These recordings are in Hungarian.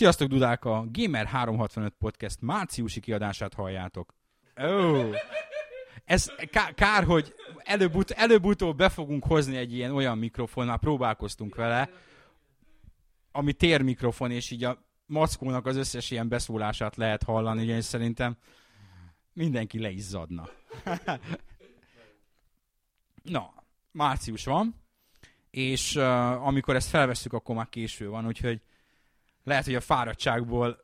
Sziasztok, Dudák! A Gamer 365 Podcast márciusi kiadását halljátok. Oh. ez ká- kár, hogy előbb-ut- előbb-utóbb be fogunk hozni egy ilyen olyan mikrofon, már próbálkoztunk vele, ami térmikrofon, és így a mackónak az összes ilyen beszólását lehet hallani, és szerintem mindenki le is zadna. Na, március van, és uh, amikor ezt felveszünk, akkor már késő van, úgyhogy lehet, hogy a fáradtságból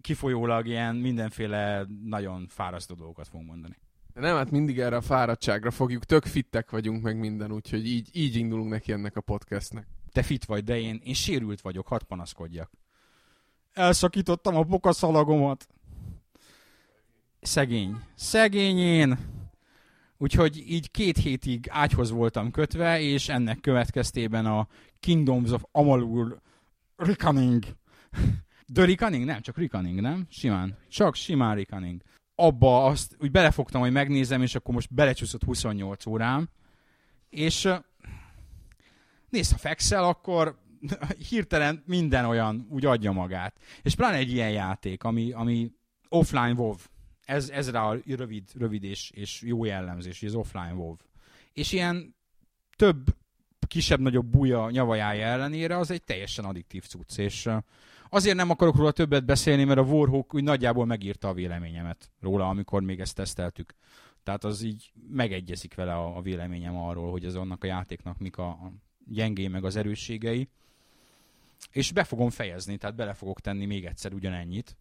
kifolyólag ilyen mindenféle nagyon fárasztó dolgokat fogunk mondani. De nem, hát mindig erre a fáradtságra fogjuk, tök fittek vagyunk meg minden, úgyhogy így, így indulunk neki ennek a podcastnek. Te fit vagy, de én, én sérült vagyok, hadd panaszkodjak. Elszakítottam a pokaszalagomat. Szegény. Szegény én. Úgyhogy így két hétig ágyhoz voltam kötve, és ennek következtében a Kingdoms of Amalur Reckoning. The Reckoning? Nem, csak Reckoning, nem? Simán. Csak simán Reckoning. Abba azt úgy belefogtam, hogy megnézem, és akkor most belecsúszott 28 órám. És nézd, ha fekszel, akkor hirtelen minden olyan úgy adja magát. És pláne egy ilyen játék, ami, ami offline WoW. Ez, ez rá a rövid, rövid és, és jó jellemzés, ez offline WoW. És ilyen több kisebb-nagyobb buja nyavajája ellenére az egy teljesen addiktív cucc, és azért nem akarok róla többet beszélni, mert a Warhawk úgy nagyjából megírta a véleményemet róla, amikor még ezt teszteltük. Tehát az így megegyezik vele a, véleményem arról, hogy ez annak a játéknak mik a, a gyengé meg az erősségei. És be fogom fejezni, tehát bele fogok tenni még egyszer ugyanennyit.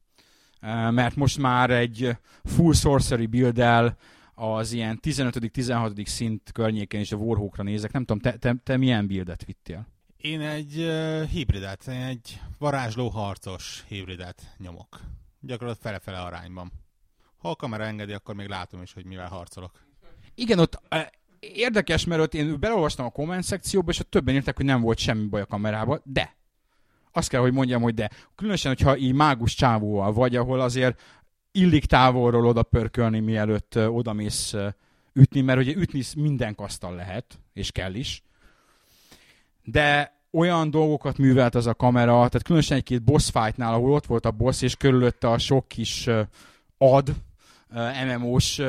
Mert most már egy full sorcery build az ilyen 15.-16. szint környékén is a Warhawkra nézek. Nem tudom, te, te, te milyen buildet vittél? Én egy uh, hibridet, én egy varázsló harcos hibridet nyomok. Gyakorlatilag fele-fele arányban. Ha a kamera engedi, akkor még látom is, hogy mivel harcolok. Igen, ott uh, érdekes, mert ott én belolvastam a komment szekcióba, és ott többen írták, hogy nem volt semmi baj a kamerával, de azt kell, hogy mondjam, hogy de. Különösen, hogyha így mágus csávóval vagy, ahol azért illik távolról oda pörkölni, mielőtt odamész ütni, mert ugye ütni minden kasztal lehet, és kell is. De olyan dolgokat művelt az a kamera, tehát különösen egy-két boss fightnál, ahol ott volt a boss, és körülötte a sok kis ad, MMO-s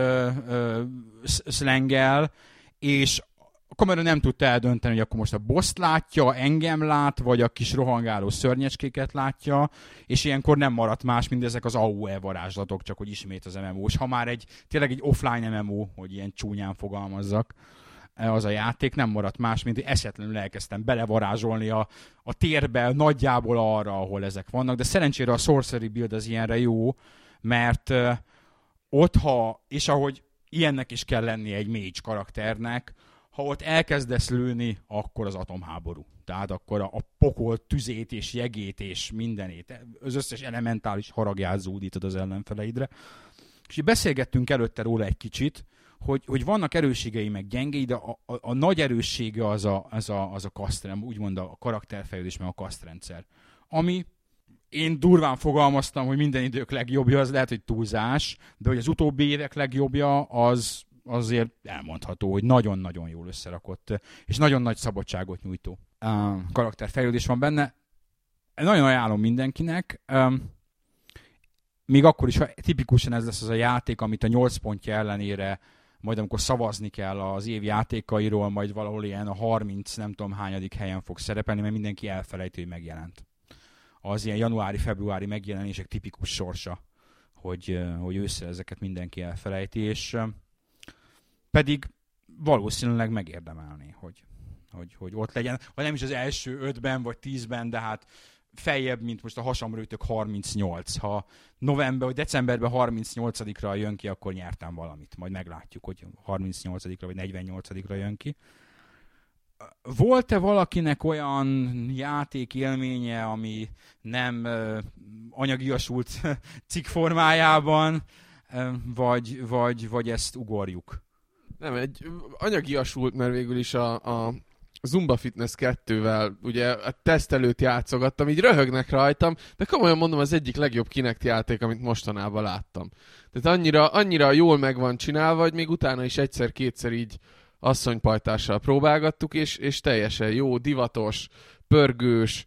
szlengel, és a kamera nem tudta eldönteni, hogy akkor most a boss látja, engem lát, vagy a kis rohangáló szörnyecskéket látja, és ilyenkor nem maradt más, mint ezek az AOE varázslatok, csak hogy ismét az MMO-s. Ha már egy, tényleg egy offline MMO, hogy ilyen csúnyán fogalmazzak, az a játék nem maradt más, mint hogy eszetlenül elkezdtem belevarázsolni a, a térbe nagyjából arra, ahol ezek vannak, de szerencsére a Sorcery Build az ilyenre jó, mert ott, ha, és ahogy ilyennek is kell lenni egy mage karakternek, ha ott elkezdesz lőni, akkor az atomháború. Tehát akkor a, a pokol tüzét és jegét és mindenét, az összes elementális haragját zúdítod az ellenfeleidre. És beszélgettünk előtte róla egy kicsit, hogy, hogy vannak erősségei meg gyengéi, de a, a, a nagy erőssége az a, az a, az a kasztrem, úgymond a karakterfejlődés meg a kasztrendszer. Ami én durván fogalmaztam, hogy minden idők legjobbja, az lehet, hogy túlzás, de hogy az utóbbi évek legjobbja, az azért elmondható, hogy nagyon-nagyon jól összerakott, és nagyon nagy szabadságot nyújtó karakterfejlődés van benne. Nagyon ajánlom mindenkinek. Még akkor is, ha tipikusan ez lesz az a játék, amit a 8 pontja ellenére majd amikor szavazni kell az év játékairól, majd valahol ilyen a 30 nem tudom hányadik helyen fog szerepelni, mert mindenki elfelejti, hogy megjelent. Az ilyen januári-februári megjelenések tipikus sorsa, hogy, hogy ősszel ezeket mindenki elfelejti, és pedig valószínűleg megérdemelni, hogy, hogy, hogy ott legyen, vagy nem is az első ötben vagy tízben, de hát feljebb, mint most a hasamrőtök 38. Ha november vagy decemberben 38-ra jön ki, akkor nyertem valamit. Majd meglátjuk, hogy 38-ra vagy 48-ra jön ki. Volt-e valakinek olyan játék élménye, ami nem uh, anyagiasult cikk formájában, vagy, vagy, vagy ezt ugorjuk? Nem, egy anyagiasult, mert végül is a, a Zumba Fitness 2-vel ugye a teszt előtt játszogattam, így röhögnek rajtam, de komolyan mondom, az egyik legjobb Kinect játék, amit mostanában láttam. Tehát annyira, annyira jól meg van csinálva, hogy még utána is egyszer-kétszer így asszonypajtással próbálgattuk, és, és teljesen jó, divatos, pörgős,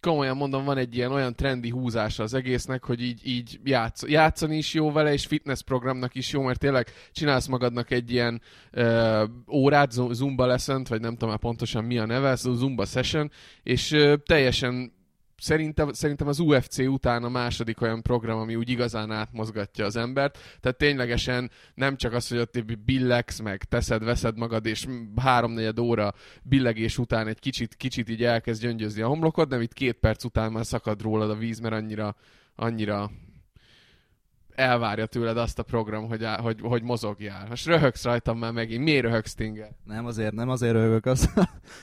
komolyan mondom, van egy ilyen olyan trendi húzása az egésznek, hogy így, így játsz, játszani is jó vele, és fitness programnak is jó, mert tényleg csinálsz magadnak egy ilyen uh, órát, Zumba lesson vagy nem tudom már pontosan mi a neve, Zumba session, és uh, teljesen szerintem, szerintem az UFC után a második olyan program, ami úgy igazán átmozgatja az embert. Tehát ténylegesen nem csak az, hogy ott billegsz, meg teszed, veszed magad, és háromnegyed óra billegés után egy kicsit, kicsit így elkezd gyöngyözni a homlokod, de itt két perc után már szakad rólad a víz, mert annyira, annyira elvárja tőled azt a program, hogy, á, hogy, hogy mozogjál. Most röhögsz rajtam már megint. Miért röhögsz, Stinger? Nem azért, nem azért röhögök. Az...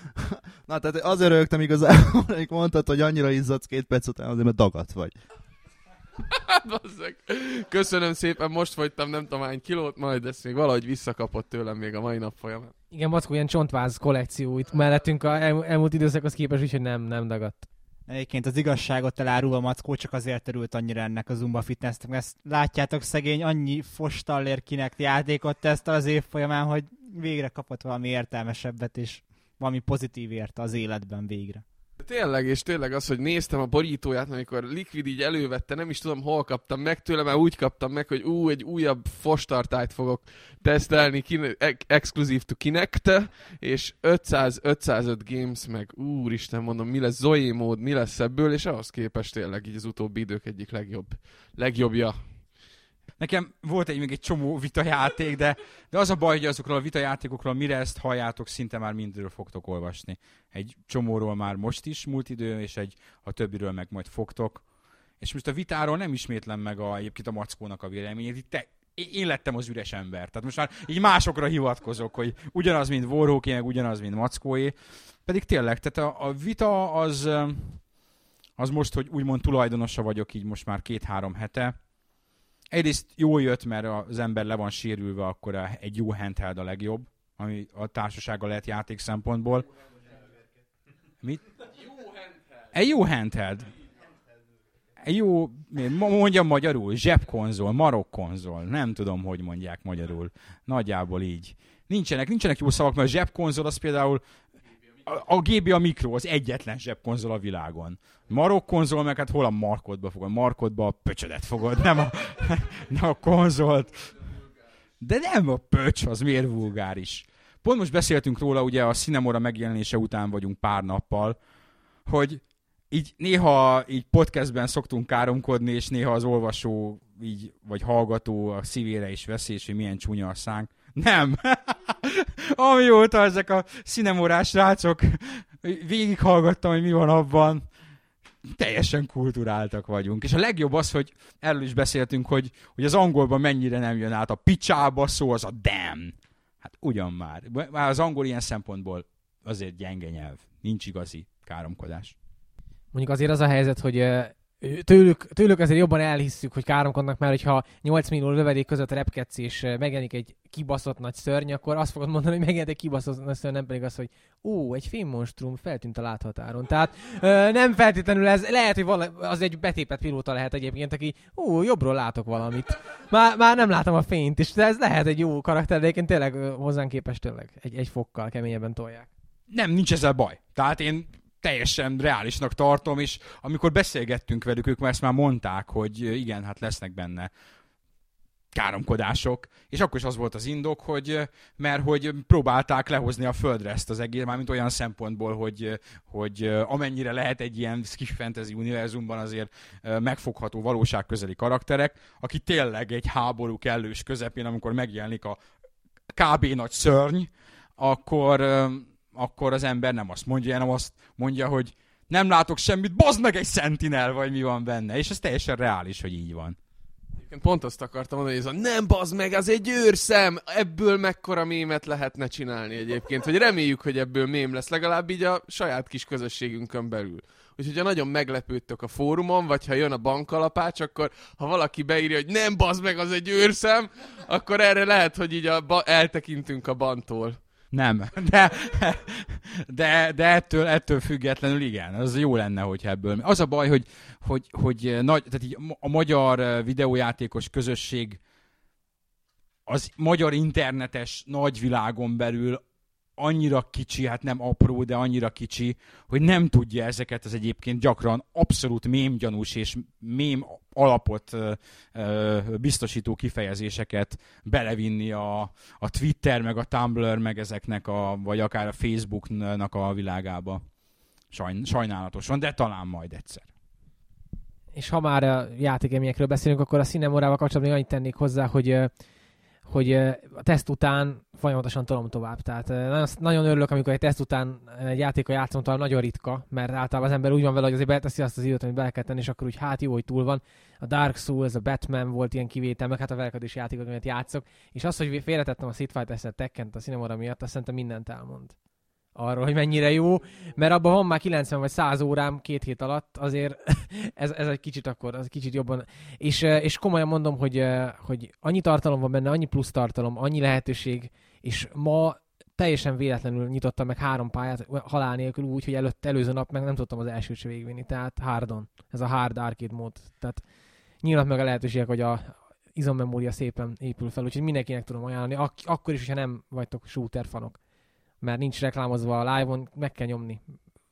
Na, tehát azért röhögtem igazából, amikor mondtad, hogy annyira izzadsz két perc után, azért mert dagadt vagy. Köszönöm szépen, most fogytam nem tudom hány kilót, majd ezt még valahogy visszakapott tőlem még a mai nap folyamán. Igen, Mackó ilyen csontváz kollekció itt mellettünk a el, elmúlt időszakhoz képest, úgyhogy nem, nem dagadt. Egyébként az igazságot elárulva Mackó csak azért örült annyira ennek a Zumba Fitnessnek. Ezt látjátok, szegény annyi fostallér kinek játékot teszt az év folyamán, hogy végre kapott valami értelmesebbet, és valami pozitív érte az életben végre. Tényleg, és tényleg az, hogy néztem a borítóját, amikor Liquid így elővette, nem is tudom, hol kaptam meg tőle, mert úgy kaptam meg, hogy ú, egy újabb fostartályt fogok tesztelni, exkluzív to Kinect, és 500, 505 games, meg úristen mondom, mi lesz Zoe mód, mi lesz ebből, és ahhoz képest tényleg így az utóbbi idők egyik legjobb, legjobbja Nekem volt egy még egy csomó vitajáték, de, de az a baj, hogy azokról a vitajátékokról, mire ezt halljátok, szinte már mindről fogtok olvasni. Egy csomóról már most is múlt idő, és egy a többiről meg majd fogtok. És most a vitáról nem ismétlem meg a, egyébként a Mackónak a véleményét. Itt te, én lettem az üres ember. Tehát most már így másokra hivatkozok, hogy ugyanaz, mint Warhawké, meg ugyanaz, mint Mackóé. Pedig tényleg, tehát a, a vita az, az most, hogy úgymond tulajdonosa vagyok így most már két-három hete, egyrészt jól jött, mert az ember le van sérülve, akkor egy jó handheld a legjobb, ami a társasága lehet játék szempontból. Mit? Egy jó handheld. Egy jó, mondjam magyarul, zsebkonzol, marokkonzol, nem tudom, hogy mondják magyarul. Nagyjából így. Nincsenek, nincsenek jó szavak, mert a zsebkonzol az például a, a GBA Micro az egyetlen zsebkonzol a világon. Marok konzol, meg hát hol a markodba fogod? Markodba a pöcsödet fogod, nem a, nem a konzolt. De nem a pöcs, az miért vulgáris? Pont most beszéltünk róla, ugye a Cinemora megjelenése után vagyunk pár nappal, hogy így néha így podcastben szoktunk káromkodni, és néha az olvasó így, vagy hallgató a szívére is veszi, és hogy milyen csúnya a szánk. Nem. Amióta ezek a színemórás rácok végighallgattam, hogy mi van abban, teljesen kulturáltak vagyunk. És a legjobb az, hogy erről is beszéltünk, hogy, hogy az angolban mennyire nem jön át a picsába szó, az a damn. Hát ugyan már. Már az angol ilyen szempontból azért gyenge nyelv. Nincs igazi káromkodás. Mondjuk azért az a helyzet, hogy tőlük, tőlük azért jobban elhisszük, hogy káromkodnak, mert hogyha 8 millió lövedék között repkedsz, és megjelenik egy kibaszott nagy szörny, akkor azt fogod mondani, hogy megjelent egy kibaszott nagy szörny, nem pedig az, hogy ó, egy fémmonstrum feltűnt a láthatáron. Tehát ö, nem feltétlenül ez, lehet, hogy vala, az egy betépet pilóta lehet egyébként, aki ó, jobbról látok valamit. Már, már nem látom a fényt, és ez lehet egy jó karakter, de egyébként tényleg hozzánk képest tényleg egy, egy fokkal keményebben tolják. Nem, nincs ezzel baj. Tehát én teljesen reálisnak tartom, és amikor beszélgettünk velük, ők már ezt már mondták, hogy igen, hát lesznek benne káromkodások, és akkor is az volt az indok, hogy mert hogy próbálták lehozni a földre ezt az egész, mármint olyan szempontból, hogy, hogy amennyire lehet egy ilyen kis fantasy univerzumban azért megfogható valóságközeli karakterek, aki tényleg egy háború kellős közepén, amikor megjelenik a kb. nagy szörny, akkor akkor az ember nem azt mondja, hanem azt mondja, hogy nem látok semmit, bazd meg egy Sentinel, vagy mi van benne. És ez teljesen reális, hogy így van. Pont azt akartam mondani, hogy ez a nem bazd meg, az egy őrszem, ebből mekkora mémet lehetne csinálni egyébként, hogy reméljük, hogy ebből mém lesz, legalább így a saját kis közösségünkön belül. Úgyhogy ha nagyon meglepődtök a fórumon, vagy ha jön a bankalapács, akkor ha valaki beírja, hogy nem bazd meg, az egy őrszem, akkor erre lehet, hogy így a ba- eltekintünk a bantól. Nem, de, de, de ettől, ettől függetlenül igen, az jó lenne, hogy ebből. Az a baj, hogy, hogy, hogy nagy, tehát így a magyar videójátékos közösség az magyar internetes nagyvilágon belül annyira kicsi, hát nem apró, de annyira kicsi, hogy nem tudja ezeket az egyébként gyakran abszolút mémgyanús és mém alapot ö, ö, biztosító kifejezéseket belevinni a, a Twitter, meg a Tumblr, meg ezeknek a, vagy akár a Facebooknak a világába. Sajn, sajnálatosan, de talán majd egyszer. És ha már a játékélményekről beszélünk, akkor a Cinemorával kapcsolatban annyit tennék hozzá, hogy hogy a teszt után folyamatosan tolom tovább. Tehát nagyon, örülök, amikor egy teszt után egy játéka játszom tovább, nagyon ritka, mert általában az ember úgy van vele, hogy azért beteszi azt az időt, amit bele kell tenni, és akkor úgy hát jó, hogy túl van. A Dark Souls, a Batman volt ilyen kivétel, meg hát a velkedés játékok, amit játszok. És az, hogy félretettem a Street Fighter-t a Cinemora miatt, azt szerintem mindent elmond arról, hogy mennyire jó, mert abban van már 90 vagy 100 órám két hét alatt, azért ez, ez egy kicsit akkor, az kicsit jobban. És, eh, és komolyan mondom, hogy, eh, hogy annyi tartalom van benne, annyi plusz tartalom, annyi lehetőség, és ma teljesen véletlenül nyitottam meg három pályát halál nélkül úgy, hogy előtt, előző nap meg nem tudtam az elsőt se végvinni, tehát hardon. Ez a hard arcade mód. Tehát nyílnak meg a lehetőségek, hogy a izommemória szépen épül fel, úgyhogy mindenkinek tudom ajánlani, ak- akkor is, hogyha nem vagytok shooter fanok mert nincs reklámozva a live-on, meg kell nyomni.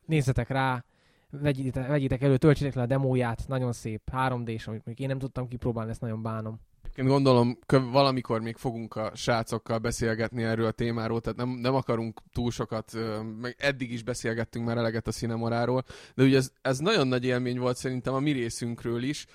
Nézzetek rá, vegyétek, vegyétek elő, töltsétek le a demóját, nagyon szép, 3D-s, amit még én nem tudtam kipróbálni, ezt nagyon bánom. Én gondolom, valamikor még fogunk a srácokkal beszélgetni erről a témáról, tehát nem, nem akarunk túl sokat, meg eddig is beszélgettünk már eleget a Cinemoráról, de ugye ez, ez nagyon nagy élmény volt szerintem a mi részünkről is,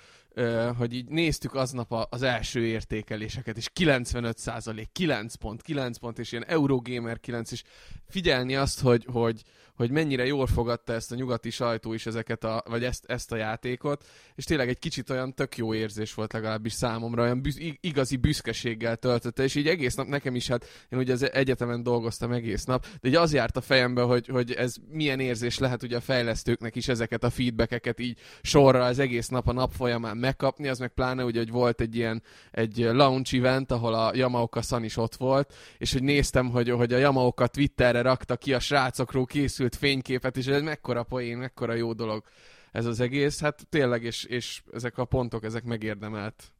hogy így néztük aznap az első értékeléseket, és 95 százalék, 9 pont, 9 pont, és ilyen Eurogamer 9, és figyelni azt, hogy, hogy, hogy mennyire jól fogadta ezt a nyugati sajtó is ezeket a, vagy ezt, ezt a játékot, és tényleg egy kicsit olyan tök jó érzés volt legalábbis számomra, olyan büsz, ig- igazi büszkeséggel töltötte, és így egész nap nekem is, hát én ugye az egyetemen dolgoztam egész nap, de így az járt a fejembe, hogy, hogy ez milyen érzés lehet ugye a fejlesztőknek is ezeket a feedbackeket így sorra az egész nap a nap folyamán megkapni, az meg pláne ugye, hogy volt egy ilyen egy launch event, ahol a Yamaoka San is ott volt, és hogy néztem, hogy, hogy a Yamaoka Twitterre rakta ki a srácokról készült fényképet, és ez mekkora poén, mekkora jó dolog ez az egész. Hát tényleg, és, és ezek a pontok, ezek megérdemelt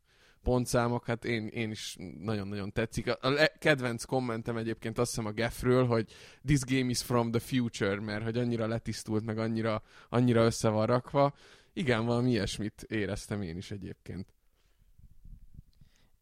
pontszámok, hát én, én is nagyon-nagyon tetszik. A le- kedvenc kommentem egyébként azt hiszem a Geffről, hogy this game is from the future, mert hogy annyira letisztult, meg annyira, annyira össze van rakva. Igen, valami ilyesmit éreztem én is egyébként.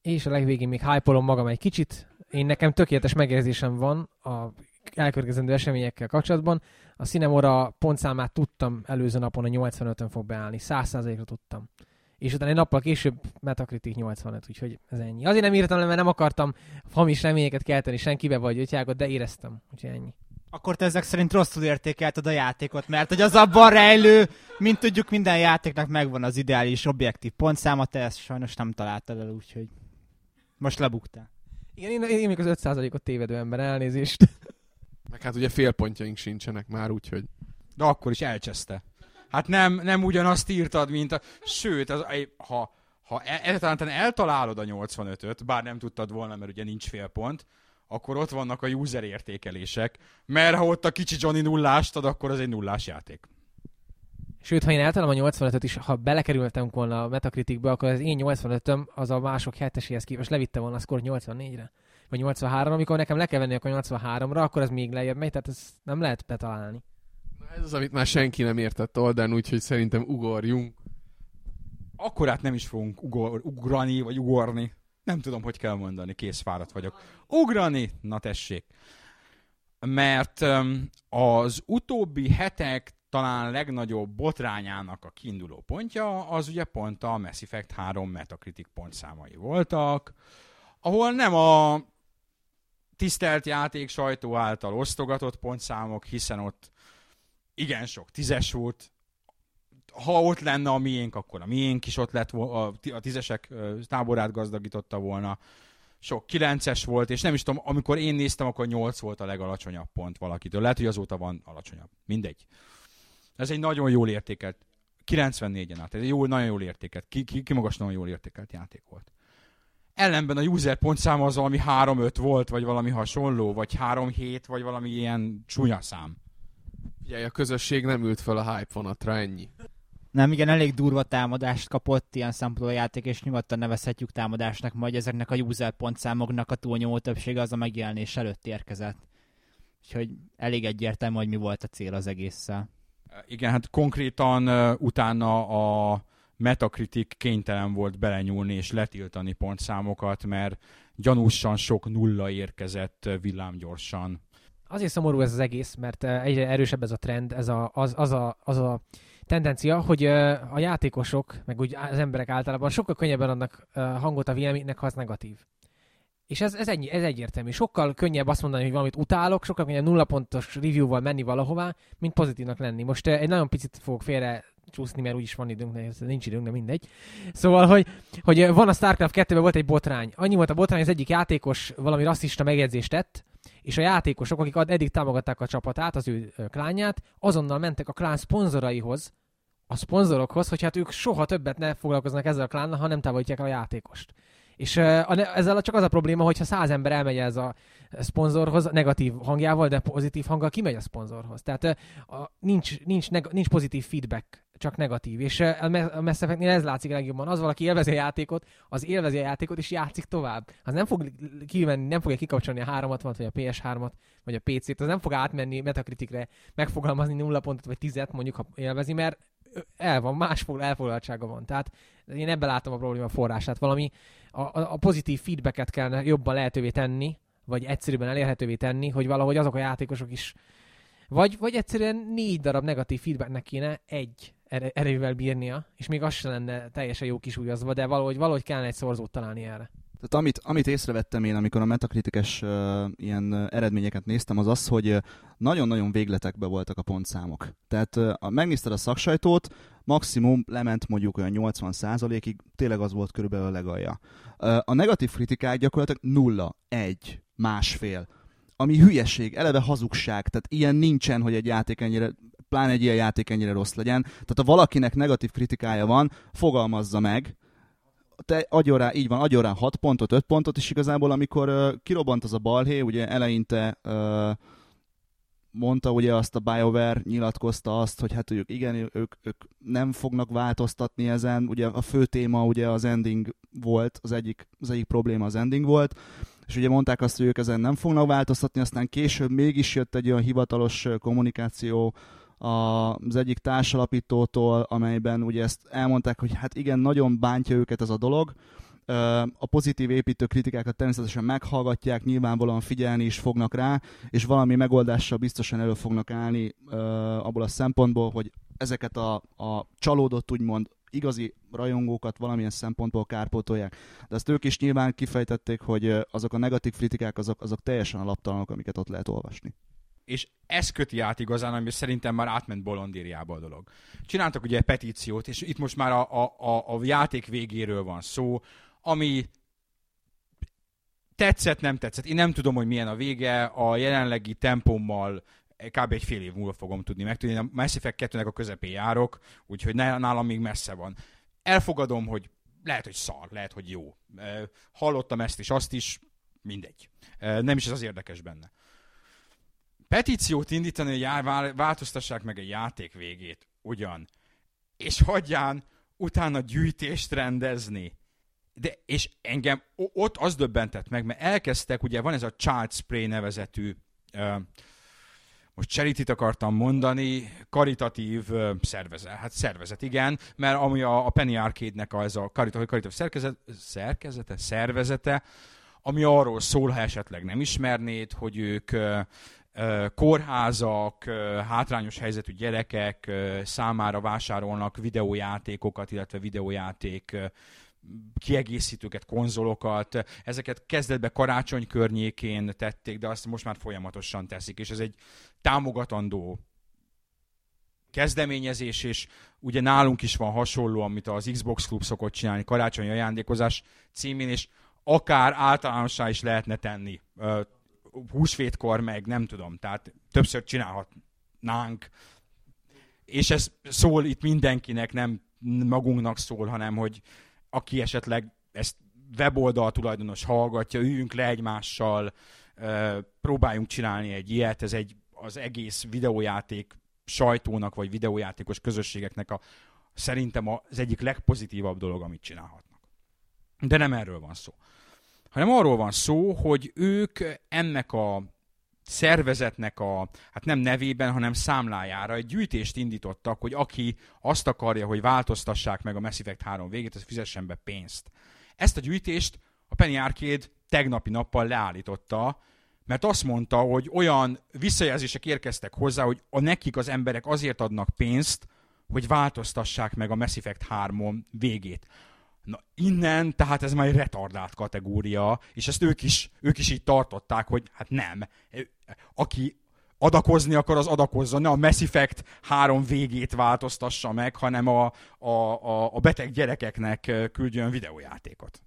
És a legvégén még hype magam egy kicsit. Én nekem tökéletes megérzésem van a elkövetkezendő eseményekkel kapcsolatban. A Cinemora pontszámát tudtam előző napon a 85-ön fog beállni. 100%-ra tudtam. És utána egy nappal később Metacritic 85, úgyhogy ez ennyi. Azért nem írtam le, mert nem akartam hamis reményeket kelteni senkibe vagy ötyágot, de éreztem, úgyhogy ennyi. Akkor te ezek szerint rosszul értékelted a játékot, mert hogy az abban rejlő, mint tudjuk, minden játéknak megvan az ideális objektív pontszáma, te ezt sajnos nem találtad el, úgyhogy most lebuktál. Igen, én, én még az 5%-ot tévedő ember, elnézést. Meg hát ugye félpontjaink sincsenek már, úgyhogy De akkor is elcseszte. Hát nem, nem ugyanazt írtad, mint a... Sőt, az, ha, ha e- egyáltalán eltalálod a 85-öt, bár nem tudtad volna, mert ugye nincs fél pont, akkor ott vannak a user értékelések, mert ha ott a kicsi Johnny nullástad, akkor az egy nullás játék. Sőt, ha én eltalálom a 85-öt is, ha belekerültem volna a Metacriticbe, akkor az én 85-öm az a mások heteséhez képest levitte volna a szkort 84-re. Vagy 83 amikor nekem le kell venni akkor 83-ra, akkor az még lejjebb megy, tehát ezt nem lehet betalálni. Na ez az, amit már senki nem értett oldán, úgyhogy szerintem ugorjunk. Akkorát nem is fogunk ugor, ugrani, vagy ugorni. Nem tudom, hogy kell mondani, kész fáradt vagyok. Ugrani? Na tessék. Mert az utóbbi hetek talán legnagyobb botrányának a kiinduló pontja, az ugye pont a Mass Effect 3 Metacritic pontszámai voltak, ahol nem a tisztelt játék sajtó által osztogatott pontszámok, hiszen ott igen sok tízes volt, ha ott lenne a miénk, akkor a miénk is ott lett, a, tízesek táborát gazdagította volna. Sok kilences volt, és nem is tudom, amikor én néztem, akkor nyolc volt a legalacsonyabb pont valakitől. Lehet, hogy azóta van alacsonyabb. Mindegy. Ez egy nagyon jól értékelt, 94-en át, ez egy jó, nagyon jól értékelt, ki, ki, kimagaslóan jól értékelt játék volt. Ellenben a user pontszáma az valami 3-5 volt, vagy valami hasonló, vagy 3-7, vagy valami ilyen csúnya szám. Figyelj, a közösség nem ült fel a hype vonatra, ennyi. Nem, igen, elég durva támadást kapott ilyen szempontból a játék, és nyugodtan nevezhetjük támadásnak, majd ezeknek a user pontszámoknak a túlnyomó többsége az a megjelenés előtt érkezett. Úgyhogy elég egyértelmű, hogy mi volt a cél az egésszel. Igen, hát konkrétan uh, utána a Metacritic kénytelen volt belenyúlni és letiltani pontszámokat, mert gyanúsan sok nulla érkezett villámgyorsan. Azért szomorú ez az egész, mert egyre erősebb ez a trend, ez a, az, az, a, az a tendencia, hogy a játékosok, meg úgy az emberek általában sokkal könnyebben adnak hangot a véleménynek, ha az negatív. És ez, ez, ennyi, ez egyértelmű. Sokkal könnyebb azt mondani, hogy valamit utálok, sokkal könnyebb nulla pontos review-val menni valahová, mint pozitívnak lenni. Most egy nagyon picit fogok félre csúszni, mert úgyis van időnk, de nincs időnk, de mindegy. Szóval, hogy, hogy van a StarCraft 2-ben volt egy botrány. Annyi volt a botrány, az egyik játékos valami rasszista megjegyzést tett, és a játékosok, akik eddig támogatták a csapatát, az ő klánját, azonnal mentek a klán szponzoraihoz, a szponzorokhoz, hogy hát ők soha többet ne foglalkoznak ezzel a klánnal, ha nem távolítják a játékost. És ezzel csak az a probléma, hogyha száz ember elmegy ez a szponzorhoz negatív hangjával, de pozitív hanggal kimegy a szponzorhoz. Tehát a, nincs, nincs, neg- nincs pozitív feedback, csak negatív. És uh, a Mass Effect-nél ez látszik legjobban. Az valaki élvezi a játékot, az élvezi a játékot, és játszik tovább. Az nem fog kivenni, nem fogja kikapcsolni a 360 vagy a PS3-at, vagy a PC-t, az nem fog átmenni Metacriticre, megfogalmazni nulla pontot, vagy tizet, mondjuk, ha élvezi, mert el van, más elfoglaltsága van. Tehát én ebben látom a probléma forrását. Valami a, a pozitív feedbacket kellene jobban lehetővé tenni, vagy egyszerűbben elérhetővé tenni, hogy valahogy azok a játékosok is vagy, vagy egyszerűen négy darab negatív feedbacknek kéne egy erővel bírnia, és még az sem lenne teljesen jó kisúlyozva, de valahogy, valahogy kellene egy szorzót találni erre. Tehát amit, amit észrevettem én, amikor a metakritikus uh, ilyen uh, eredményeket néztem, az az, hogy nagyon-nagyon végletekbe voltak a pontszámok. Tehát uh, megnézted a szaksajtót, maximum lement mondjuk olyan 80%-ig, tényleg az volt körülbelül a legalja. Uh, a negatív kritikák gyakorlatilag nulla, egy, másfél. Ami hülyeség, eleve hazugság, tehát ilyen nincsen, hogy egy játék ennyire pláne egy ilyen játék ennyire rossz legyen. Tehát ha valakinek negatív kritikája van, fogalmazza meg, te adjon rá, így van, adjon rá 6 pontot, 5 pontot, és igazából amikor uh, kirobbant az a balhé, ugye eleinte uh, mondta ugye azt a BioWare, nyilatkozta azt, hogy hát ők igen, ők, ők nem fognak változtatni ezen, ugye a fő téma ugye az ending volt, az egyik, az egyik probléma az ending volt, és ugye mondták azt, hogy ők ezen nem fognak változtatni, aztán később mégis jött egy olyan hivatalos kommunikáció az egyik társalapítótól, amelyben ugye ezt elmondták, hogy hát igen, nagyon bántja őket ez a dolog, a pozitív építő kritikákat természetesen meghallgatják, nyilvánvalóan figyelni is fognak rá, és valami megoldással biztosan elő fognak állni abból a szempontból, hogy ezeket a, a csalódott, úgymond igazi rajongókat valamilyen szempontból kárpótolják. De ezt ők is nyilván kifejtették, hogy azok a negatív kritikák, azok, azok teljesen alaptalanok, amiket ott lehet olvasni és ez köti át igazán, ami szerintem már átment bolondériába a dolog. Csináltak ugye petíciót, és itt most már a, a, a, a játék végéről van szó, ami tetszett, nem tetszett. Én nem tudom, hogy milyen a vége, a jelenlegi tempommal kb. egy fél év múlva fogom tudni megtudni. A Mass Effect 2 a közepén járok, úgyhogy nálam még messze van. Elfogadom, hogy lehet, hogy szar, lehet, hogy jó. Hallottam ezt is, azt is, mindegy. Nem is ez az érdekes benne petíciót indítani, hogy jár, változtassák meg a játék végét, ugyan. És hagyján utána gyűjtést rendezni. De, és engem ott az döbbentett meg, mert elkezdtek, ugye van ez a Child Spray nevezetű, uh, most charity akartam mondani, karitatív uh, szervezet. Hát szervezet, igen, mert ami a, a Penny Arcade-nek az a karitatív, karitatív szerkezet, szerkezete, szervezete, ami arról szól, ha esetleg nem ismernéd, hogy ők kórházak, hátrányos helyzetű gyerekek számára vásárolnak videójátékokat, illetve videójáték kiegészítőket, konzolokat. Ezeket kezdetben karácsony környékén tették, de azt most már folyamatosan teszik, és ez egy támogatandó kezdeményezés, és ugye nálunk is van hasonló, amit az Xbox Club szokott csinálni, karácsonyi ajándékozás címén, és akár általánossá is lehetne tenni húsvétkor meg nem tudom, tehát többször csinálhatnánk. És ez szól itt mindenkinek, nem magunknak szól, hanem hogy aki esetleg ezt weboldal tulajdonos hallgatja, üljünk le egymással, próbáljunk csinálni egy ilyet, ez egy az egész videójáték sajtónak, vagy videójátékos közösségeknek a, szerintem az egyik legpozitívabb dolog, amit csinálhatnak. De nem erről van szó hanem arról van szó, hogy ők ennek a szervezetnek a, hát nem nevében, hanem számlájára egy gyűjtést indítottak, hogy aki azt akarja, hogy változtassák meg a Mass Effect 3 végét, az fizessen be pénzt. Ezt a gyűjtést a Penny Arcade tegnapi nappal leállította, mert azt mondta, hogy olyan visszajelzések érkeztek hozzá, hogy a nekik az emberek azért adnak pénzt, hogy változtassák meg a Mass Effect 3 végét. Na innen, tehát ez már egy retardált kategória, és ezt ők is, ők is így tartották, hogy hát nem. Aki adakozni akar, az adakozza, ne a Mass Effect 3 végét változtassa meg, hanem a, a, a, a beteg gyerekeknek küldjön videójátékot.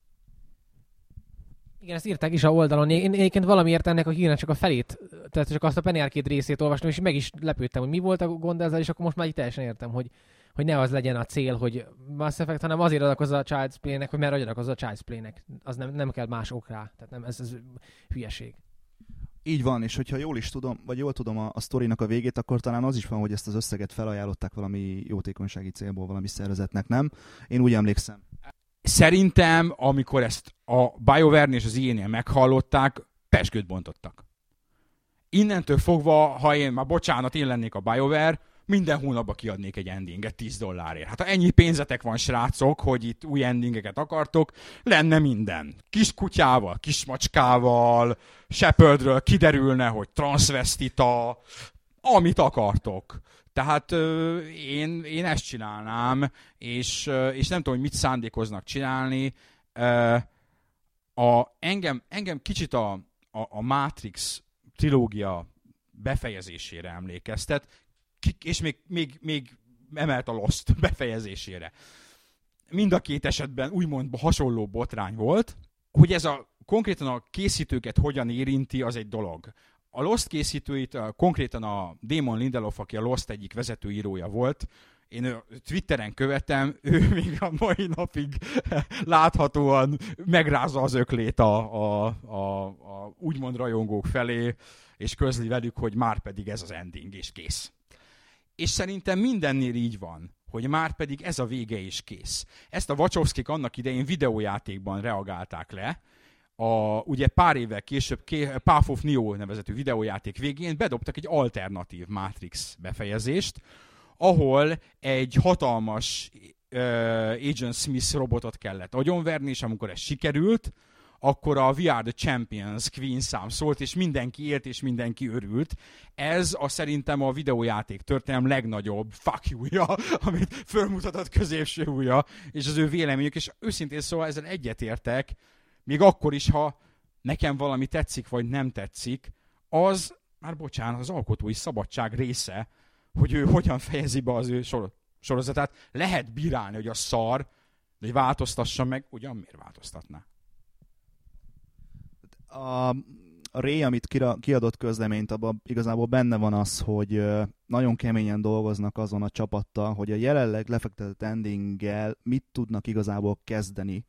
Igen, ezt írták is a oldalon. Én egyébként valamiért ennek a hírnek csak a felét, tehát csak azt a Arcade részét olvastam, és meg is lepődtem, hogy mi volt a gond ezzel, és akkor most már így teljesen értem, hogy, hogy ne az legyen a cél, hogy Mass Effect, hanem azért adakozza a Child's Play-nek, hogy mert adakozza a Child's Play-nek. Az nem, nem kell más ok rá. Tehát nem, ez, ez hülyeség. Így van, és hogyha jól is tudom, vagy jól tudom a, a sztorinak a végét, akkor talán az is van, hogy ezt az összeget felajánlották valami jótékonysági célból, valami szervezetnek, nem? Én úgy emlékszem. Szerintem, amikor ezt a BioWare és az ilyen meghallották, pesgőt bontottak. Innentől fogva, ha én már bocsánat, én lennék a BioWare, minden hónapban kiadnék egy endinget 10 dollárért. Hát ha ennyi pénzetek van, srácok, hogy itt új endingeket akartok, lenne minden. Kis kutyával, kis macskával, Shepardről kiderülne, hogy transvestita, amit akartok. Tehát ö, én, én ezt csinálnám, és, ö, és nem tudom, hogy mit szándékoznak csinálni. Ö, a, engem, engem kicsit a, a, a Matrix trilógia befejezésére emlékeztet, és még, még, még emelt a Lost befejezésére. Mind a két esetben úgymond hasonló botrány volt, hogy ez a konkrétan a készítőket hogyan érinti, az egy dolog. A Lost készítőit konkrétan a Damon Lindelof, aki a Lost egyik vezetőírója volt, én Twitteren követem, ő még a mai napig láthatóan megrázza az öklét a, a, a, a úgymond rajongók felé, és közli velük, hogy már pedig ez az ending, és kész. És szerintem mindennél így van, hogy már pedig ez a vége is kész. Ezt a Wachowskik annak idején videójátékban reagálták le, a, ugye pár évvel később Path of Neo nevezetű videójáték végén bedobtak egy alternatív Matrix befejezést, ahol egy hatalmas uh, Agent Smith robotot kellett agyonverni, és amikor ez sikerült, akkor a We Are the Champions Queen szám szólt, és mindenki élt, és mindenki örült. Ez a szerintem a videójáték történelem legnagyobb fuck you amit fölmutatott középső újja, és az ő véleményük, és őszintén szóval ezzel egyetértek, még akkor is, ha nekem valami tetszik, vagy nem tetszik, az, már bocsánat, az alkotói szabadság része, hogy ő hogyan fejezi be az ő sorozatát. Lehet bírálni, hogy a szar, hogy változtassa meg, ugyan miért változtatná? A, a Ray, amit kiadott közleményt, abban igazából benne van az, hogy nagyon keményen dolgoznak azon a csapattal, hogy a jelenleg lefektetett endinggel mit tudnak igazából kezdeni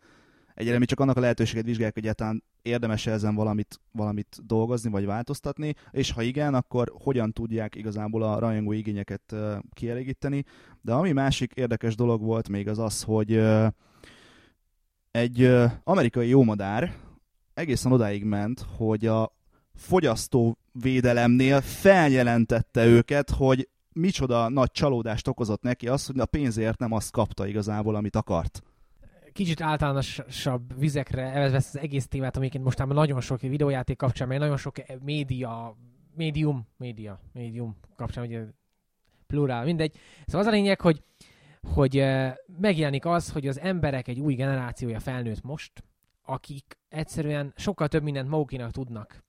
Egyre mi csak annak a lehetőséget vizsgálják, hogy egyáltalán érdemes ezen valamit, valamit dolgozni, vagy változtatni, és ha igen, akkor hogyan tudják igazából a rajongó igényeket kielégíteni. De ami másik érdekes dolog volt még az az, hogy egy amerikai jómadár egészen odáig ment, hogy a fogyasztóvédelemnél feljelentette őket, hogy micsoda nagy csalódást okozott neki az, hogy a pénzért nem azt kapta igazából, amit akart kicsit általánosabb vizekre elvesz az egész témát, amiként most már nagyon sok videójáték kapcsán, mert nagyon sok média, médium, média, médium kapcsán, ugye plurál, mindegy. Szóval az a lényeg, hogy, hogy eh, megjelenik az, hogy az emberek egy új generációja felnőtt most, akik egyszerűen sokkal több mindent magukénak tudnak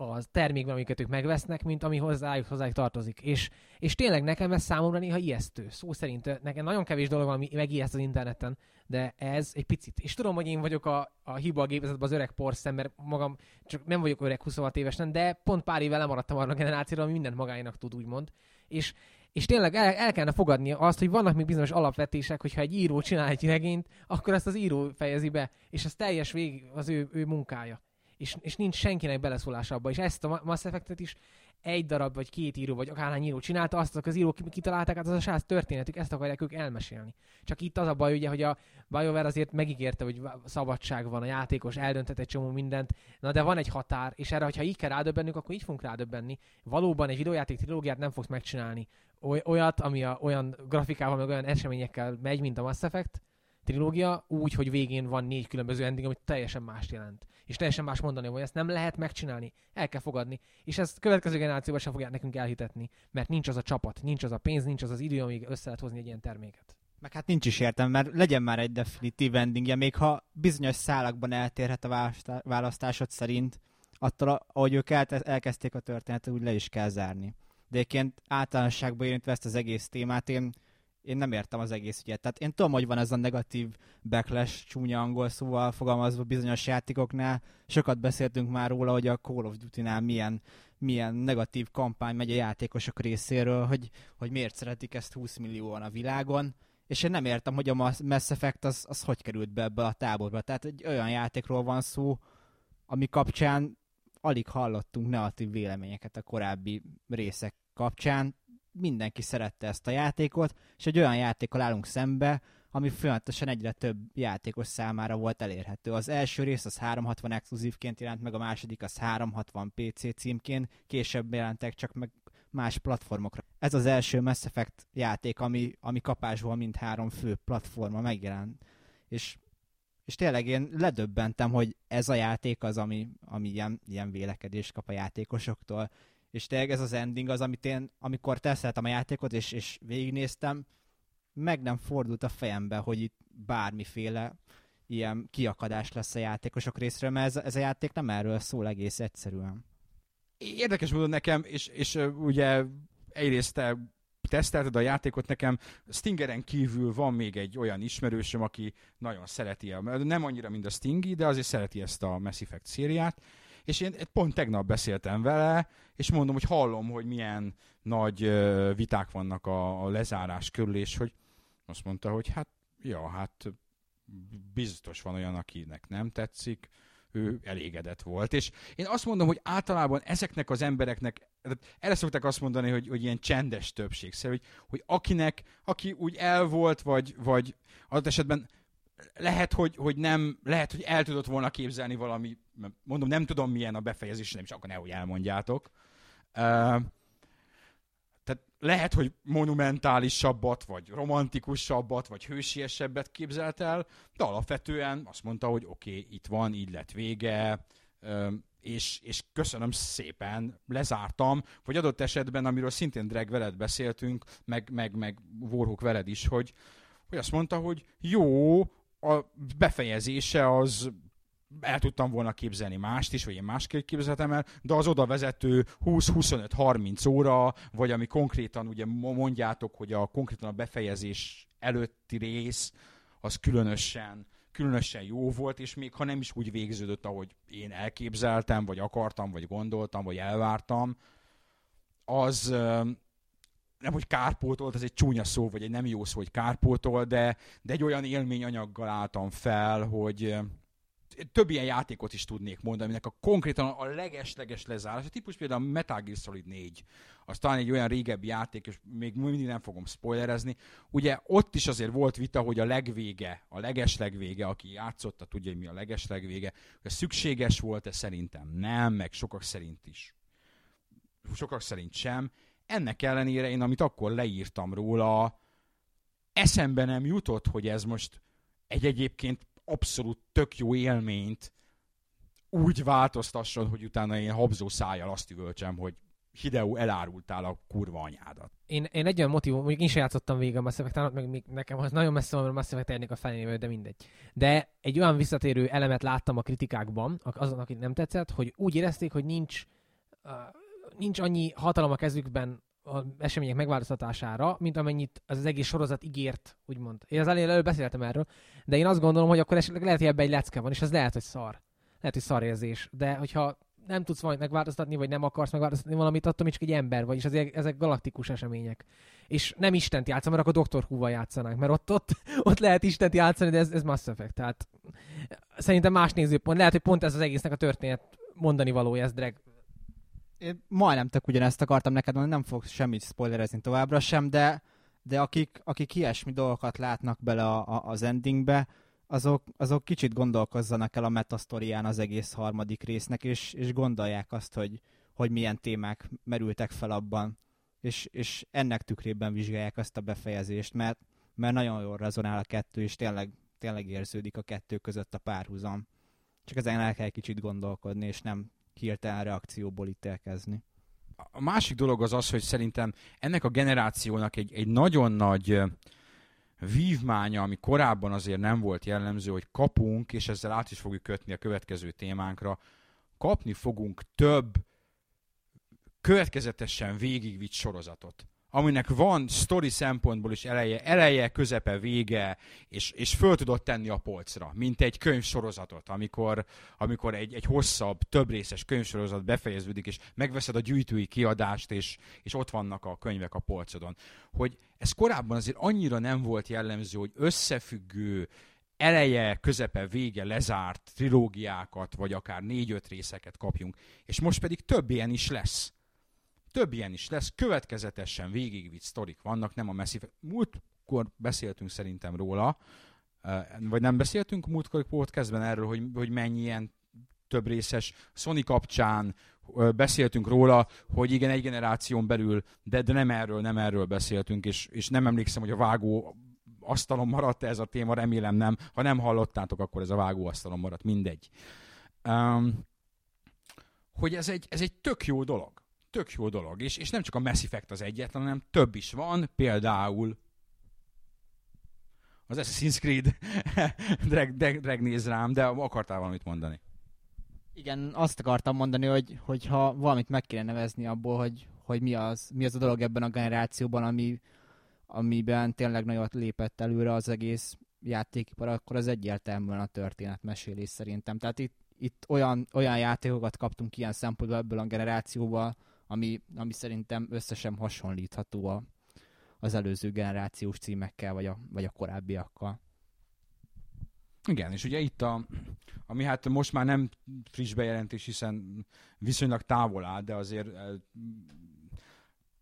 a termékben, amiket ők megvesznek, mint ami hozzájuk, hozzájuk tartozik. És, és tényleg nekem ez számomra néha ijesztő. Szó szerint nekem nagyon kevés dolog ami megijeszt az interneten, de ez egy picit. És tudom, hogy én vagyok a, a hiba a gépezetben az öreg porszem, mert magam csak nem vagyok öreg 26 évesen, de pont pár évvel lemaradtam arra a generációra, ami mindent magáénak tud, úgymond. És, és tényleg el, el kellene fogadni azt, hogy vannak még bizonyos alapvetések, hogyha egy író csinál egy regényt, akkor ezt az író fejezi be, és ez teljes vég az ő, ő munkája. És, és nincs senkinek beleszólása abba, és ezt a Mass Effect-et is egy darab, vagy két író, vagy akárhány író csinálta, azt azok az írók ki- kitalálták, hát az a srác történetük, ezt akarják ők elmesélni. Csak itt az a baj, ugye, hogy a BioWare azért megígérte, hogy szabadság van, a játékos eldönthet egy csomó mindent, na de van egy határ, és erre, hogyha így kell rádöbbennünk, akkor így fogunk rádöbbenni. Valóban egy videójáték trilógiát nem fogsz megcsinálni. Oly- olyat, ami a, olyan grafikával, meg olyan eseményekkel megy, mint a Mass Effect trilógia, úgy, hogy végén van négy különböző ending, amit teljesen mást jelent. És teljesen más mondani, hogy ezt nem lehet megcsinálni, el kell fogadni. És ezt következő generációban sem fogják nekünk elhitetni, mert nincs az a csapat, nincs az a pénz, nincs az az idő, amíg össze lehet hozni egy ilyen terméket. Meg hát nincs is értem, mert legyen már egy definitív endingje, még ha bizonyos szálakban eltérhet a választá- választásod szerint, attól, ahogy ők el- elkezdték a történetet, úgy le is kell zárni. De egyébként általánosságban érintve ezt az egész témát, én, én nem értem az egész ügyet. Tehát én tudom, hogy van ez a negatív backlash, csúnya angol szóval fogalmazva bizonyos játékoknál. Sokat beszéltünk már róla, hogy a Call of Duty-nál milyen, milyen negatív kampány megy a játékosok részéről, hogy, hogy miért szeretik ezt 20 millióan a világon és én nem értem, hogy a Mass Effect az, az hogy került be ebbe a táborba. Tehát egy olyan játékról van szó, ami kapcsán alig hallottunk negatív véleményeket a korábbi részek kapcsán. Mindenki szerette ezt a játékot, és egy olyan játékkal állunk szembe, ami folyamatosan egyre több játékos számára volt elérhető. Az első rész az 360 exkluzívként jelent meg, a második az 360 PC címként, később jelentek csak meg más platformokra. Ez az első Mass Effect játék, ami, ami kapásból mindhárom fő platforma megjelent. És, és tényleg én ledöbbentem, hogy ez a játék az, ami, ami ilyen, ilyen vélekedést kap a játékosoktól. És tényleg ez az ending az, amit én, amikor teszeltem a játékot, és, és végignéztem, meg nem fordult a fejembe, hogy itt bármiféle ilyen kiakadás lesz a játékosok részéről, mert ez, ez a játék nem erről szól egész egyszerűen. Érdekes módon nekem, és, és ugye egyrészt te tesztelted a játékot nekem, Stingeren kívül van még egy olyan ismerősöm, aki nagyon szereti, a- nem annyira, mint a Stingy, de azért szereti ezt a Mass Effect szériát, és én pont tegnap beszéltem vele, és mondom, hogy hallom, hogy milyen nagy viták vannak a, lezárás körül, és hogy azt mondta, hogy hát, ja, hát biztos van olyan, akinek nem tetszik, ő elégedett volt. És én azt mondom, hogy általában ezeknek az embereknek, erre szokták azt mondani, hogy, hogy ilyen csendes többség, szóval, hogy, hogy akinek, aki úgy el volt, vagy, vagy adott esetben lehet, hogy, hogy nem, lehet, hogy el tudott volna képzelni valami, mondom, nem tudom milyen a befejezés, nem is akkor nehogy elmondjátok. Uh, tehát lehet, hogy monumentálisabbat, vagy romantikusabbat, vagy hősiesebbet képzelt el, de alapvetően azt mondta, hogy oké, okay, itt van, így lett vége, és, és köszönöm szépen, lezártam, vagy adott esetben, amiről szintén Drag veled beszéltünk, meg, meg, meg Warhawk veled is, hogy, hogy azt mondta, hogy jó, a befejezése az el tudtam volna képzelni mást is, vagy én másképp képzeltem el, de az oda vezető 20-25-30 óra, vagy ami konkrétan ugye mondjátok, hogy a konkrétan a befejezés előtti rész, az különösen, különösen jó volt, és még ha nem is úgy végződött, ahogy én elképzeltem, vagy akartam, vagy gondoltam, vagy elvártam, az nem, hogy kárpótolt, ez egy csúnya szó, vagy egy nem jó szó, hogy kárpótol, de, de egy olyan élményanyaggal álltam fel, hogy több ilyen játékot is tudnék mondani, aminek a konkrétan a leges-leges lezárás. A típus például a Metal Gear Solid 4, az talán egy olyan régebbi játék, és még mindig nem fogom spoilerezni. Ugye ott is azért volt vita, hogy a legvége, a leges legvége, aki játszotta, tudja, hogy mi a leges legvége, hogy szükséges volt-e szerintem nem, meg sokak szerint is. Sokak szerint sem. Ennek ellenére én, amit akkor leírtam róla, eszembe nem jutott, hogy ez most egy egyébként abszolút tök jó élményt úgy változtasson, hogy utána én habzó szájjal azt üvöltsem, hogy Hideo, elárultál a kurva anyádat. Én, én egy olyan motivum, mondjuk én sem játszottam végig a Mass Effect, meg még nekem az nagyon messze van, mert Mass Effect a felénével, de mindegy. De egy olyan visszatérő elemet láttam a kritikákban, azon, akik nem tetszett, hogy úgy érezték, hogy nincs, nincs annyi hatalom a kezükben az események megváltoztatására, mint amennyit az, az egész sorozat ígért, úgymond. Én az elején előbb beszéltem erről, de én azt gondolom, hogy akkor esetleg lehet, hogy ebben egy lecke van, és az lehet, hogy szar. Lehet, hogy szar érzés. De hogyha nem tudsz valamit megváltoztatni, vagy nem akarsz megváltoztatni valamit, attól csak egy ember vagy, és ezek, ezek galaktikus események. És nem Istent játszom, mert akkor Dr. Who-val játszanánk, mert ott, ott, ott lehet Istent játszani, de ez, ez Mass Effect. Tehát szerintem más nézőpont. Lehet, hogy pont ez az egésznek a történet mondani valója, ez drag. Én majdnem tök ugyanezt akartam neked mondani, nem fogok semmit spoilerezni továbbra sem, de, de akik, akik ilyesmi dolgokat látnak bele a, a, az endingbe, azok, azok kicsit gondolkozzanak el a metasztorián az egész harmadik résznek, és, és gondolják azt, hogy, hogy milyen témák merültek fel abban, és, és ennek tükrében vizsgálják azt a befejezést, mert, mert nagyon jól rezonál a kettő, és tényleg, tényleg érződik a kettő között a párhuzam. Csak ezen el kell kicsit gondolkodni, és nem hirtelen reakcióból ítélkezni. A másik dolog az az, hogy szerintem ennek a generációnak egy, egy nagyon nagy vívmánya, ami korábban azért nem volt jellemző, hogy kapunk, és ezzel át is fogjuk kötni a következő témánkra, kapni fogunk több következetesen végigvitt sorozatot aminek van story szempontból is eleje, eleje, közepe, vége, és, és föl tudod tenni a polcra, mint egy könyvsorozatot, amikor, amikor egy, egy hosszabb, több részes könyvsorozat befejeződik, és megveszed a gyűjtői kiadást, és, és ott vannak a könyvek a polcodon. Hogy ez korábban azért annyira nem volt jellemző, hogy összefüggő, eleje, közepe, vége, lezárt trilógiákat, vagy akár négy-öt részeket kapjunk. És most pedig több ilyen is lesz több ilyen is lesz, következetesen végigvitt sztorik vannak, nem a Effect. Múltkor beszéltünk szerintem róla, vagy nem beszéltünk múltkor podcastben erről, hogy, hogy mennyi ilyen több részes Sony kapcsán beszéltünk róla, hogy igen, egy generáción belül, de, de nem erről, nem erről beszéltünk, és, és nem emlékszem, hogy a vágó asztalon maradt ez a téma, remélem nem. Ha nem hallottátok, akkor ez a vágó asztalon maradt, mindegy. Um, hogy ez egy, ez egy tök jó dolog tök jó dolog. És, és nem csak a Mass Effect az egyetlen, hanem több is van, például az Assassin's Creed drag, drag, drag néz rám, de akartál valamit mondani. Igen, azt akartam mondani, hogy, hogy ha valamit meg kéne nevezni abból, hogy, hogy mi, az, mi az a dolog ebben a generációban, ami, amiben tényleg nagyot lépett előre az egész játékipar, akkor az egyértelműen a történetmesélés szerintem. Tehát itt, itt olyan, olyan játékokat kaptunk ilyen szempontból ebből a generációval, ami, ami szerintem összesen hasonlítható a, az előző generációs címekkel, vagy a, vagy a korábbiakkal. Igen, és ugye itt a, ami hát most már nem friss bejelentés, hiszen viszonylag távol áll, de azért eh,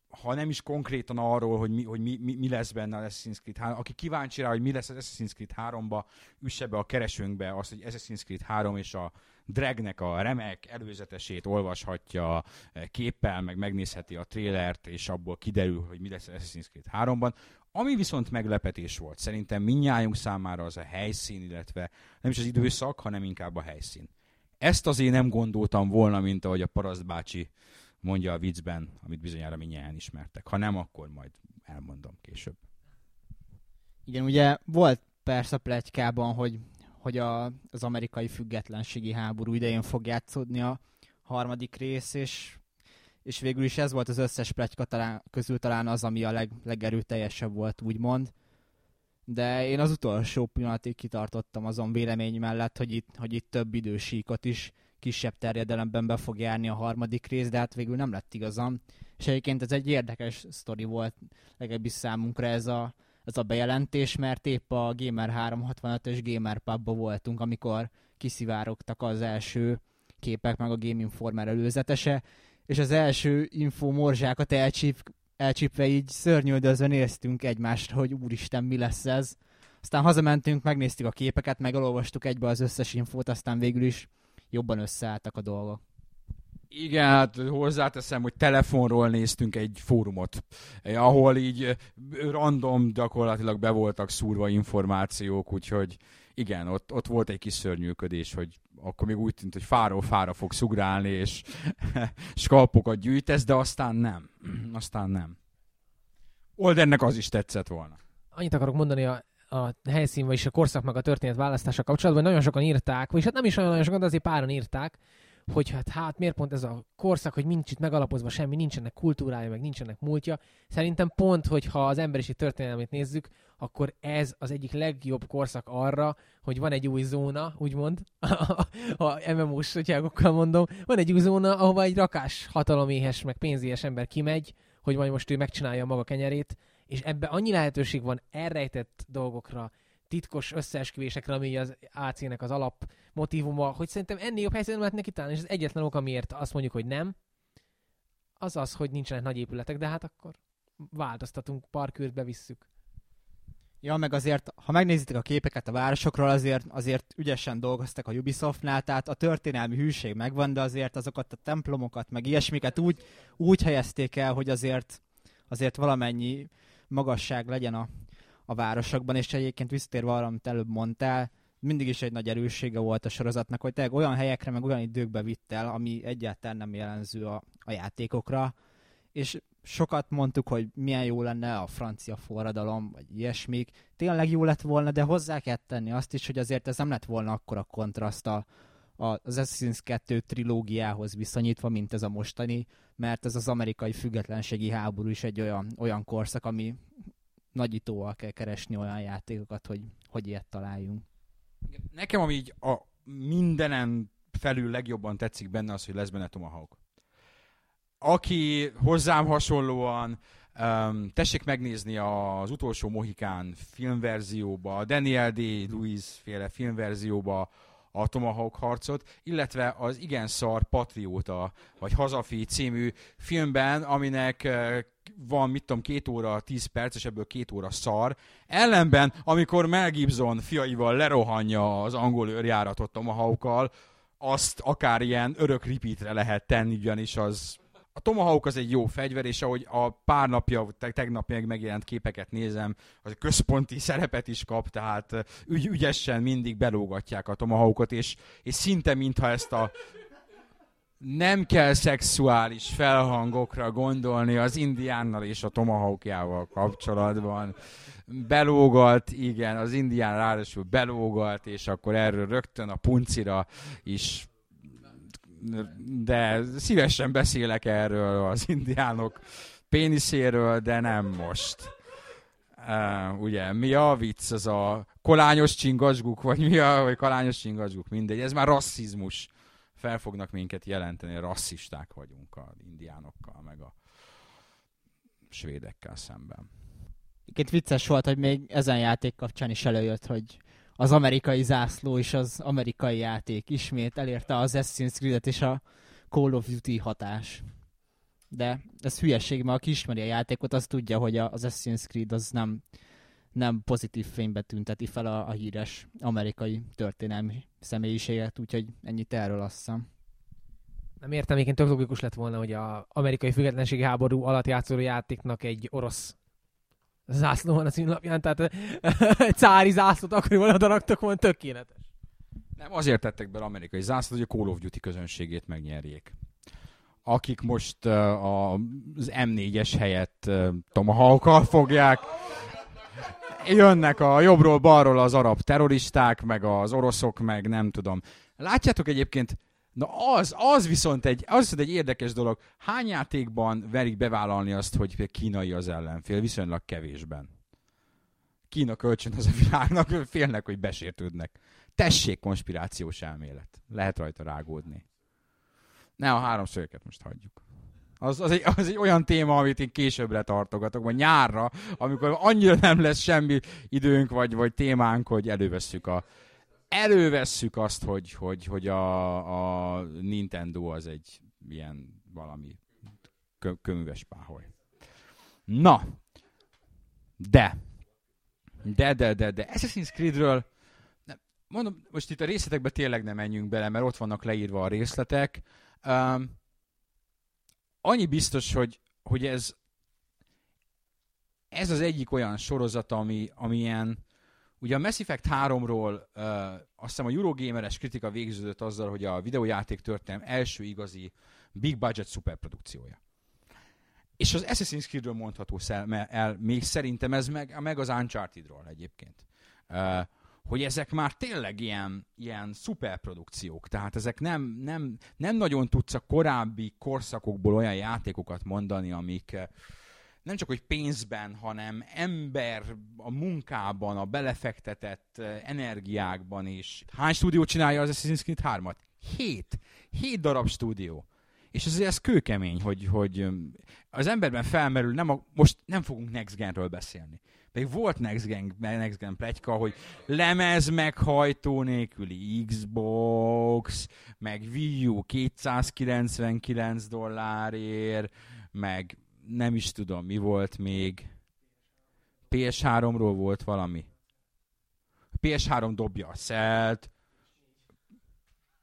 ha nem is konkrétan arról, hogy mi, hogy mi, mi, mi lesz benne az Assassin's Creed 3, aki kíváncsi rá, hogy mi lesz az Assassin's Creed 3-ba, üsse be a keresőnkbe azt, hogy Assassin's Creed 3 és a Dragnek a remek előzetesét olvashatja képpel, meg megnézheti a trélert, és abból kiderül, hogy mi lesz Assassin's Creed 3-ban. Ami viszont meglepetés volt, szerintem minnyájunk számára az a helyszín, illetve nem is az időszak, hanem inkább a helyszín. Ezt azért nem gondoltam volna, mint ahogy a Paraszt bácsi mondja a viccben, amit bizonyára minnyáján ismertek. Ha nem, akkor majd elmondom később. Igen, ugye volt persze plegykában, hogy hogy a, az amerikai függetlenségi háború idején fog játszódni a harmadik rész, és, és végül is ez volt az összes pletyka talán, közül talán az, ami a leg, legerőteljesebb volt, úgymond. De én az utolsó pillanatig kitartottam azon vélemény mellett, hogy itt, hogy itt több idősíkot is kisebb terjedelemben be fog járni a harmadik rész, de hát végül nem lett igazam. És egyébként ez egy érdekes sztori volt, legalábbis számunkra ez a, ez a bejelentés, mert épp a Gamer 365-ös Gamer Pubba voltunk, amikor kiszivárogtak az első képek, meg a Game Informer előzetese, és az első info morzsákat elcsíp, elcsípve így szörnyűldözve néztünk egymásra, hogy úristen, mi lesz ez. Aztán hazamentünk, megnéztük a képeket, megalolvastuk egybe az összes infót, aztán végül is jobban összeálltak a dolgok. Igen, hát hozzáteszem, hogy telefonról néztünk egy fórumot, eh, ahol így eh, random gyakorlatilag be voltak szúrva információk, úgyhogy igen, ott, ott volt egy kis szörnyűködés, hogy akkor még úgy tűnt, hogy fáról fára fog szugrálni, és skalpokat gyűjtesz, de aztán nem. Aztán nem. Oldennek az is tetszett volna. Annyit akarok mondani a, a helyszín, vagyis a korszak meg a történet választása kapcsolatban, nagyon sokan írták, vagyis hát nem is olyan nagyon sokan, de azért páran írták, hogy hát, hát miért pont ez a korszak, hogy nincs itt megalapozva semmi, nincsenek kultúrája, meg nincsenek múltja. Szerintem pont, hogyha az emberiség történelmét nézzük, akkor ez az egyik legjobb korszak arra, hogy van egy új zóna, úgymond, a MMO-s sotyágokkal mondom, van egy új zóna, ahova egy rakás hataloméhes, meg pénzéhes ember kimegy, hogy majd most ő megcsinálja a maga kenyerét, és ebbe annyi lehetőség van elrejtett dolgokra, titkos összeesküvésekre, ami az AC-nek az alap motivuma, hogy szerintem ennél jobb helyzet nem lehet neki találni, és ez egyetlen ok, amiért azt mondjuk, hogy nem, az az, hogy nincsenek nagy épületek, de hát akkor változtatunk, parkűrt bevisszük. Ja, meg azért, ha megnézitek a képeket a városokról, azért, azért ügyesen dolgoztak a Ubisoftnál, tehát a történelmi hűség megvan, de azért azokat a templomokat, meg ilyesmiket úgy, úgy helyezték el, hogy azért, azért valamennyi magasság legyen a, a városokban, és egyébként visszatérve arra, amit előbb mondtál, mindig is egy nagy erőssége volt a sorozatnak, hogy tényleg olyan helyekre, meg olyan időkbe vitt el, ami egyáltalán nem jelenző a, a játékokra, és sokat mondtuk, hogy milyen jó lenne a francia forradalom, vagy ilyesmik. Tényleg jó lett volna, de hozzá kell tenni azt is, hogy azért ez nem lett volna akkora kontraszt a, az Assassin's 2 trilógiához viszonyítva, mint ez a mostani, mert ez az amerikai függetlenségi háború is egy olyan, olyan korszak, ami nagyítóval kell keresni olyan játékokat, hogy, hogy ilyet találjunk. Nekem ami így a mindenen felül legjobban tetszik benne az, hogy lesz benne Tomahawk. Aki hozzám hasonlóan um, tessék megnézni az utolsó Mohikán filmverzióba, a Daniel D. Lewis féle filmverzióba a Tomahawk harcot, illetve az igen szar Patrióta, vagy Hazafi című filmben, aminek uh, van, mit tudom, két óra, tíz perc, és ebből két óra szar. Ellenben, amikor Mel Gibson fiaival lerohanja az angol őrjáratot Tomahawkkal, azt akár ilyen örök repeatre lehet tenni, ugyanis az a Tomahawk az egy jó fegyver, és ahogy a pár napja, te- tegnap még megjelent képeket nézem, az központi szerepet is kap, tehát ügy, ügyesen mindig belógatják a Tomahawkot, és, és szinte mintha ezt a nem kell szexuális felhangokra gondolni az indiánnal és a tomahawkjával kapcsolatban. Belógalt, igen, az indián ráadásul belógalt, és akkor erről rögtön a puncira is de szívesen beszélek erről az indiánok péniszéről, de nem most. Uh, ugye, mi a vicc? Az a kolányos csingasguk, vagy mi a, vagy kalányos csingasguk, mindegy. Ez már rasszizmus. Fel fognak minket jelenteni, rasszisták vagyunk az indiánokkal, meg a svédekkel szemben. Itt vicces volt, hogy még ezen játék kapcsán is előjött, hogy az amerikai zászló és az amerikai játék ismét elérte az Assassin's Creed-et és a Call of Duty hatás. De ez hülyeség, mert aki ismeri a játékot, az tudja, hogy az Assassin's Creed az nem, nem pozitív fénybe tünteti fel a, a híres amerikai történelmi személyiséget, úgyhogy ennyit erről azt hiszem. Nem értem, egyébként tök logikus lett volna, hogy a amerikai függetlenségi háború alatt játszó játéknak egy orosz zászló van a címlapján, tehát egy cári zászlót akkoriban oda raktak volna, tökéletes. Nem, azért tettek bele amerikai zászlót, hogy a Call of Duty közönségét megnyerjék. Akik most uh, az M4-es helyett uh, tomahawkkal fogják. Jönnek a jobbról, balról az arab terroristák, meg az oroszok, meg nem tudom. Látjátok egyébként, na az, az viszont egy, az viszont egy érdekes dolog. Hány játékban verik bevállalni azt, hogy kínai az ellenfél? Viszonylag kevésben. Kína kölcsön az a világnak, félnek, hogy besértődnek. Tessék konspirációs elmélet. Lehet rajta rágódni. Ne a háromszögeket most hagyjuk. Az, az, egy, az egy olyan téma, amit én későbbre tartogatok, vagy nyárra, amikor annyira nem lesz semmi időnk, vagy, vagy témánk, hogy elővesszük a elővesszük azt, hogy, hogy, hogy a, a Nintendo az egy ilyen valami kö, köműves páholy. Na, de, de, de, de, de Assassin's Creedről nem, mondom, most itt a részletekbe tényleg nem menjünk bele, mert ott vannak leírva a részletek. Um, annyi biztos, hogy, hogy ez ez az egyik olyan sorozat, ami, ami ilyen, ugye a Mass Effect 3-ról uh, azt hiszem a Eurogameres kritika végződött azzal, hogy a videójáték történelem első igazi big budget szuperprodukciója. És az Assassin's Creed-ről mondható el, még szerintem ez meg, meg az Uncharted-ról egyébként. Uh, hogy ezek már tényleg ilyen, ilyen szuperprodukciók, tehát ezek nem, nem, nem nagyon tudsz a korábbi korszakokból olyan játékokat mondani, amik nem csak hogy pénzben, hanem ember a munkában, a belefektetett eh, energiákban is. Hány stúdió csinálja az Assassin's Creed 3-at? Hét. Hét darab stúdió. És ez, ez kőkemény, hogy, hogy az emberben felmerül, nem a, most nem fogunk Next Genről beszélni. Pedig volt Next Gen, Next Gen pletyka, hogy lemez meghajtó nélküli Xbox, meg Wii U 299 dollárért, meg nem is tudom, mi volt még. PS3-ról volt valami. PS3 dobja a szelt.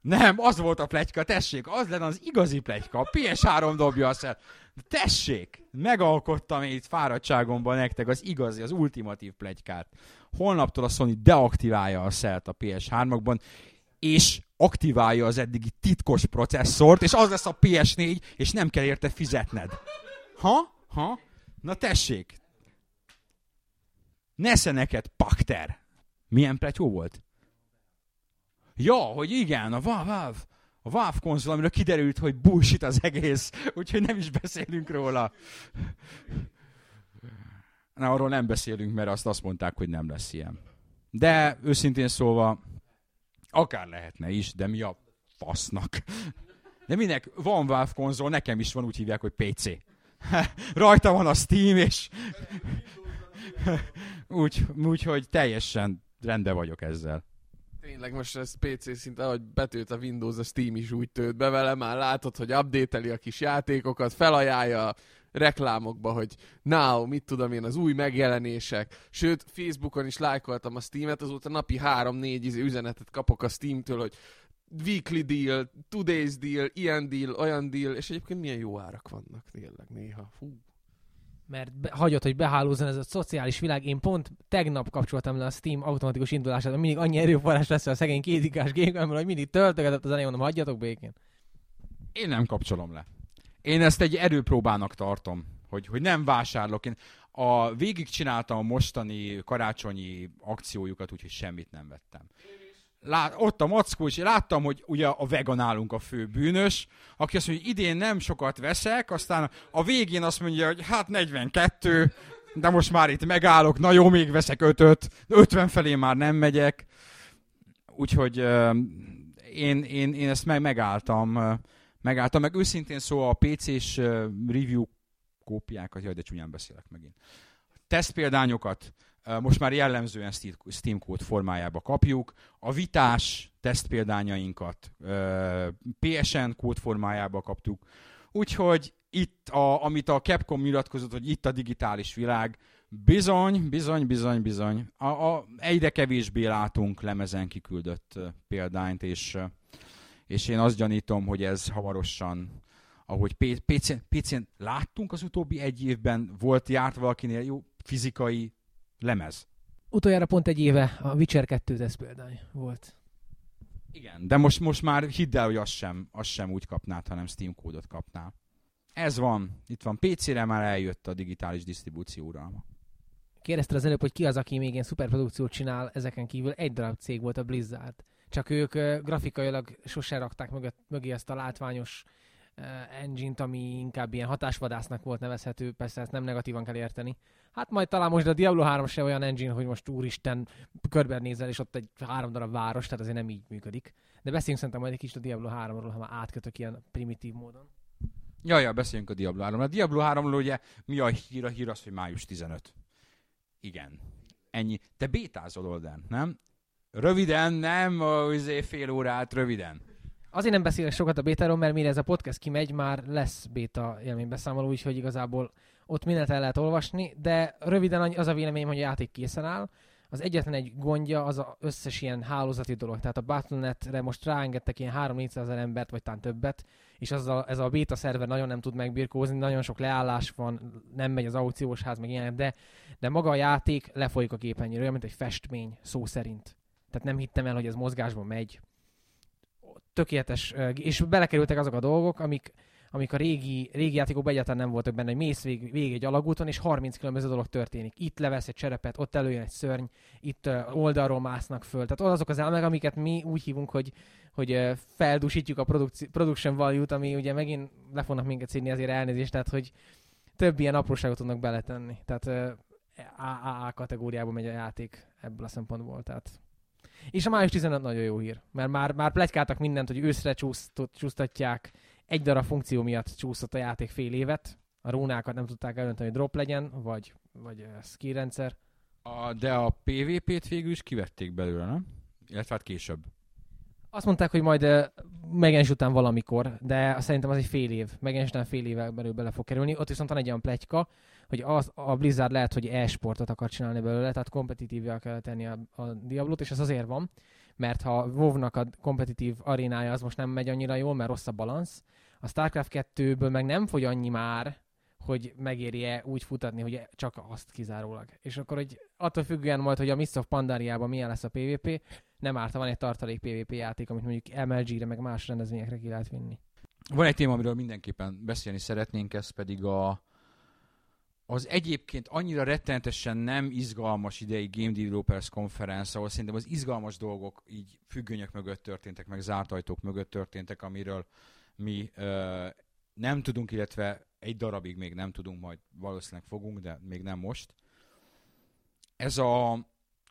Nem, az volt a pletyka, tessék, az lenne az igazi pletyka. A PS3 dobja a szelt. Tessék, megalkottam én itt fáradtságomban nektek az igazi, az ultimatív plegykát. Holnaptól a Sony deaktiválja a szelt a PS3-akban, és aktiválja az eddigi titkos processzort, és az lesz a PS4, és nem kell érte fizetned. Ha? Ha? Na tessék. Nesze neked, Pakter. Milyen pletyó volt? Ja, hogy igen, a Valve, a Valve konzol, amiről kiderült, hogy bullshit az egész, úgyhogy nem is beszélünk róla. Na, arról nem beszélünk, mert azt azt mondták, hogy nem lesz ilyen. De őszintén szólva, akár lehetne is, de mi a fasznak? De minek van Valve konzol, nekem is van, úgy hívják, hogy PC. Rajta van a Steam, és úgy, úgy, hogy teljesen rendben vagyok ezzel. Tényleg most ez PC szinte, ahogy betölt a Windows, a Steam is úgy tölt be vele, már látod, hogy update a kis játékokat, felajánlja reklámokba, hogy now, mit tudom én, az új megjelenések. Sőt, Facebookon is lájkoltam a Steam-et, azóta napi 3-4 izé üzenetet kapok a Steam-től, hogy weekly deal, today's deal, ilyen deal, olyan deal, és egyébként milyen jó árak vannak tényleg néha. Fú. mert be, hagyott, hogy behálózzon ez a szociális világ. Én pont tegnap kapcsoltam le a Steam automatikus indulását, mindig annyi erőforrás lesz a szegény kézikás gémemből, hogy mindig töltögetett az elején, mondom, hagyjatok békén. Én nem kapcsolom le. Én ezt egy erőpróbának tartom, hogy, hogy nem vásárolok. Én a, végig csináltam a mostani karácsonyi akciójukat, úgyhogy semmit nem vettem. Lát, ott a mackó, és láttam, hogy ugye a vegan nálunk a fő bűnös, aki azt mondja, hogy idén nem sokat veszek, aztán a végén azt mondja, hogy hát 42, de most már itt megállok, na jó, még veszek ötöt, 50 felé már nem megyek. Úgyhogy uh, én, én, én ezt meg, megálltam, megálltam, meg őszintén szóval a PC-s review kópiákat, jaj, de csúnyán beszélek megint. Tesztpéldányokat uh, most már jellemzően Steam kód formájába kapjuk, a vitás tesztpéldányainkat PSN kód formájába kaptuk, úgyhogy itt, a, amit a Capcom nyilatkozott, hogy itt a digitális világ, bizony, bizony, bizony, bizony. A, a, egyre kevésbé látunk lemezen kiküldött példányt, és, és én azt gyanítom, hogy ez hamarosan ahogy PC-n, PC-n láttunk az utóbbi egy évben, volt járt valakinél jó fizikai lemez. Utoljára pont egy éve a Witcher 2 tesz példány volt. Igen, de most, most már hidd el, hogy azt sem, azt sem úgy kapnád, hanem Steam kódot kapnál. Ez van. Itt van. PC-re már eljött a digitális disztribúció uralma. Kérdezted az előbb, hogy ki az, aki még ilyen szuperprodukciót csinál, ezeken kívül egy darab cég volt a Blizzard. Csak ők grafikailag sose rakták mögött, mögé ezt a látványos engine-t, ami inkább ilyen hatásvadásznak volt nevezhető, persze ezt nem negatívan kell érteni. Hát majd talán most a Diablo 3 se olyan engine, hogy most úristen körbenézel, és ott egy három darab város, tehát azért nem így működik. De beszéljünk szerintem majd egy kicsit a Diablo 3-ról, ha már átkötök ilyen primitív módon. Ja, ja, beszéljünk a Diablo 3 A Diablo 3 ugye mi a hír? A hír az, hogy május 15. Igen. Ennyi. Te bétázol oldán, nem? Röviden, nem azért fél órát, röviden. Azért nem beszélek sokat a bétáról, mert mire ez a podcast kimegy, már lesz béta élménybeszámoló, úgyhogy igazából ott mindent el lehet olvasni, de röviden az a véleményem, hogy a játék készen áll. Az egyetlen egy gondja az a összes ilyen hálózati dolog. Tehát a Battle.net-re most ráengedtek ilyen 3-400 ezer embert, vagy talán többet, és az a, ez a beta szerver nagyon nem tud megbirkózni, nagyon sok leállás van, nem megy az aukciós ház, meg ilyenek, de, de maga a játék lefolyik a képernyőről, mint egy festmény, szó szerint. Tehát nem hittem el, hogy ez mozgásban megy. Tökéletes, és belekerültek azok a dolgok, amik, amik a régi, régi játékokban egyáltalán nem voltak benne, hogy mész vég, egy alagúton, és 30 különböző dolog történik. Itt levesz egy cserepet, ott előjön egy szörny, itt oldalról másznak föl. Tehát azok az elemek, amiket mi úgy hívunk, hogy, hogy feldúsítjuk a produc- production value-t, ami ugye megint le fognak minket színi azért elnézést, tehát hogy több ilyen apróságot tudnak beletenni. Tehát AAA kategóriába megy a játék ebből a szempontból. Tehát és a május 15 nagyon jó hír, mert már, már plegykáltak mindent, hogy őszre csúsztatják, egy darab funkció miatt csúszott a játék fél évet, a rónákat nem tudták eldönteni, hogy drop legyen, vagy, vagy skill rendszer. A, de a PvP-t végül is kivették belőle, nem? Illetve hát később. Azt mondták, hogy majd uh, megjelenés után valamikor, de szerintem az egy fél év. Megjelenés után fél évvel belül bele fog kerülni. Ott viszont van egy olyan pletyka, hogy az, a Blizzard lehet, hogy e-sportot akar csinálni belőle, tehát kompetitívvel kell tenni a, a Diablot, és ez azért van, mert ha WoW-nak a kompetitív arénája az most nem megy annyira jól, mert rossz a balansz, a StarCraft 2-ből meg nem fogy annyi már, hogy megéri-e úgy futatni, hogy csak azt kizárólag. És akkor, hogy attól függően majd, hogy a Mists of Pandariában milyen lesz a PvP, nem árt, ha van egy tartalék PvP játék, amit mondjuk MLG-re, meg más rendezvényekre ki lehet vinni. Van egy téma, amiről mindenképpen beszélni szeretnénk, ez pedig a, az egyébként annyira rettenetesen nem izgalmas idei Game Developers Conference, ahol szerintem az izgalmas dolgok így függönyök mögött történtek, meg zárt ajtók mögött történtek, amiről mi ö, nem tudunk, illetve egy darabig még nem tudunk, majd valószínűleg fogunk, de még nem most. Ez a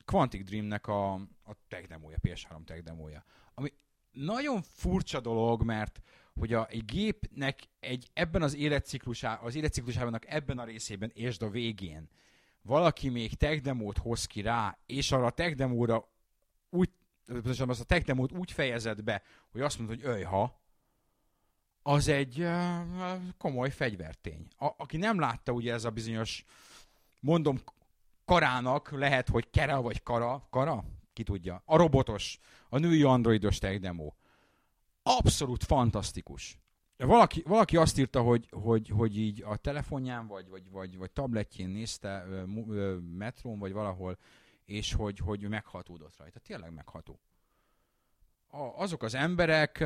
Quantic Dreamnek a, a tech demója, PS3 tech demója. Ami nagyon furcsa dolog, mert hogy a, gépnek egy, ebben az életciklusá, az életciklusában ebben a részében, és a végén valaki még tech demót hoz ki rá, és arra a tech demóra úgy, az a tech demót úgy fejezett be, hogy azt mondod, hogy öjha, az egy komoly fegyvertény. A, aki nem látta ugye ez a bizonyos, mondom, karának lehet, hogy kera vagy kara, kara? Ki tudja. A robotos, a női androidos tech demo. Abszolút fantasztikus. Valaki, valaki azt írta, hogy, hogy, hogy így a telefonján, vagy, vagy, vagy, vagy tabletjén nézte, metrón, vagy valahol, és hogy, hogy meghatódott rajta. Tényleg megható. A, azok az emberek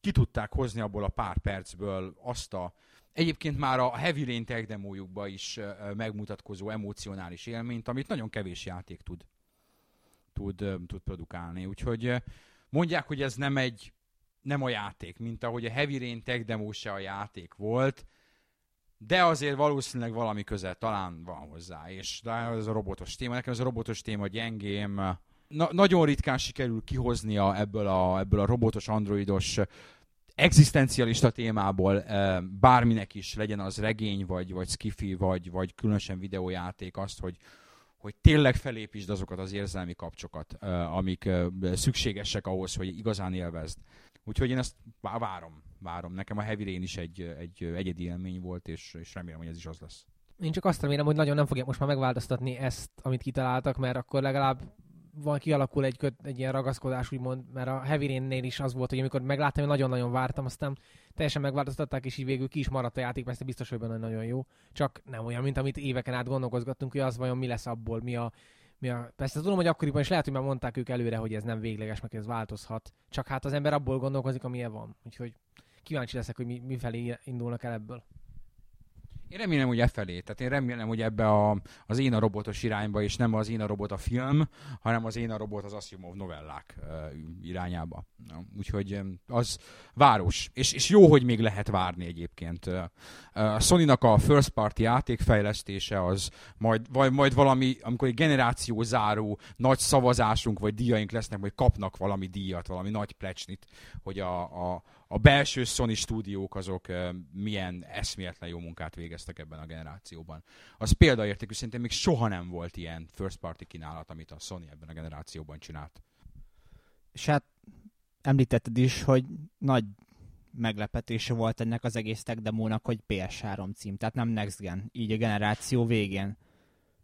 ki tudták hozni abból a pár percből azt a egyébként már a Heavy Rain tech demójukba is megmutatkozó emocionális élményt, amit nagyon kevés játék tud, tud, tud produkálni. Úgyhogy mondják, hogy ez nem egy nem a játék, mint ahogy a Heavy Rain tech demo se a játék volt, de azért valószínűleg valami közel talán van hozzá, és de ez a robotos téma, nekem ez a robotos téma gyengém, Na, nagyon ritkán sikerül kihoznia ebből a, ebből a robotos androidos egzisztencialista témából bárminek is legyen az regény, vagy, vagy skifi, vagy, vagy különösen videójáték azt, hogy, hogy tényleg felépítsd azokat az érzelmi kapcsokat, amik szükségesek ahhoz, hogy igazán élvezd. Úgyhogy én ezt várom, várom. Nekem a Heavy Rain is egy, egy egyedi élmény volt, és, és remélem, hogy ez is az lesz. Én csak azt remélem, hogy nagyon nem fogják most már megváltoztatni ezt, amit kitaláltak, mert akkor legalább van, kialakul egy, köt, egy ilyen ragaszkodás, úgymond, mert a Heavy Rain-nél is az volt, hogy amikor megláttam, hogy nagyon-nagyon vártam, aztán teljesen megváltoztatták, és így végül ki is maradt a játék, mert biztos, hogy benne nagyon jó. Csak nem olyan, mint amit éveken át gondolkozgattunk, hogy az vajon mi lesz abból, mi a, mi a... Persze tudom, hogy akkoriban is lehet, hogy már mondták ők előre, hogy ez nem végleges, meg ez változhat. Csak hát az ember abból gondolkozik, amilyen van. Úgyhogy kíváncsi leszek, hogy mi, mi felé indulnak el ebből. Én remélem, hogy e felé. Tehát én remélem, hogy ebbe a, az én a robotos irányba, és nem az én a robot a film, hanem az én a robot az Asimov novellák uh, irányába. Úgyhogy az város. És, és jó, hogy még lehet várni egyébként. A Sony-nak a first party játékfejlesztése az majd, vagy majd valami, amikor egy generáció záró nagy szavazásunk vagy díjaink lesznek, vagy kapnak valami díjat, valami nagy plecsnit, hogy a, a, a belső Sony stúdiók azok milyen eszméletlen jó munkát végeztek ebben a generációban. Az példaértékű, szerintem még soha nem volt ilyen first party kínálat, amit a Sony ebben a generációban csinált. És hát említetted is, hogy nagy meglepetése volt ennek az egész tech demónak, hogy PS3 cím, tehát nem Next Gen, így a generáció végén.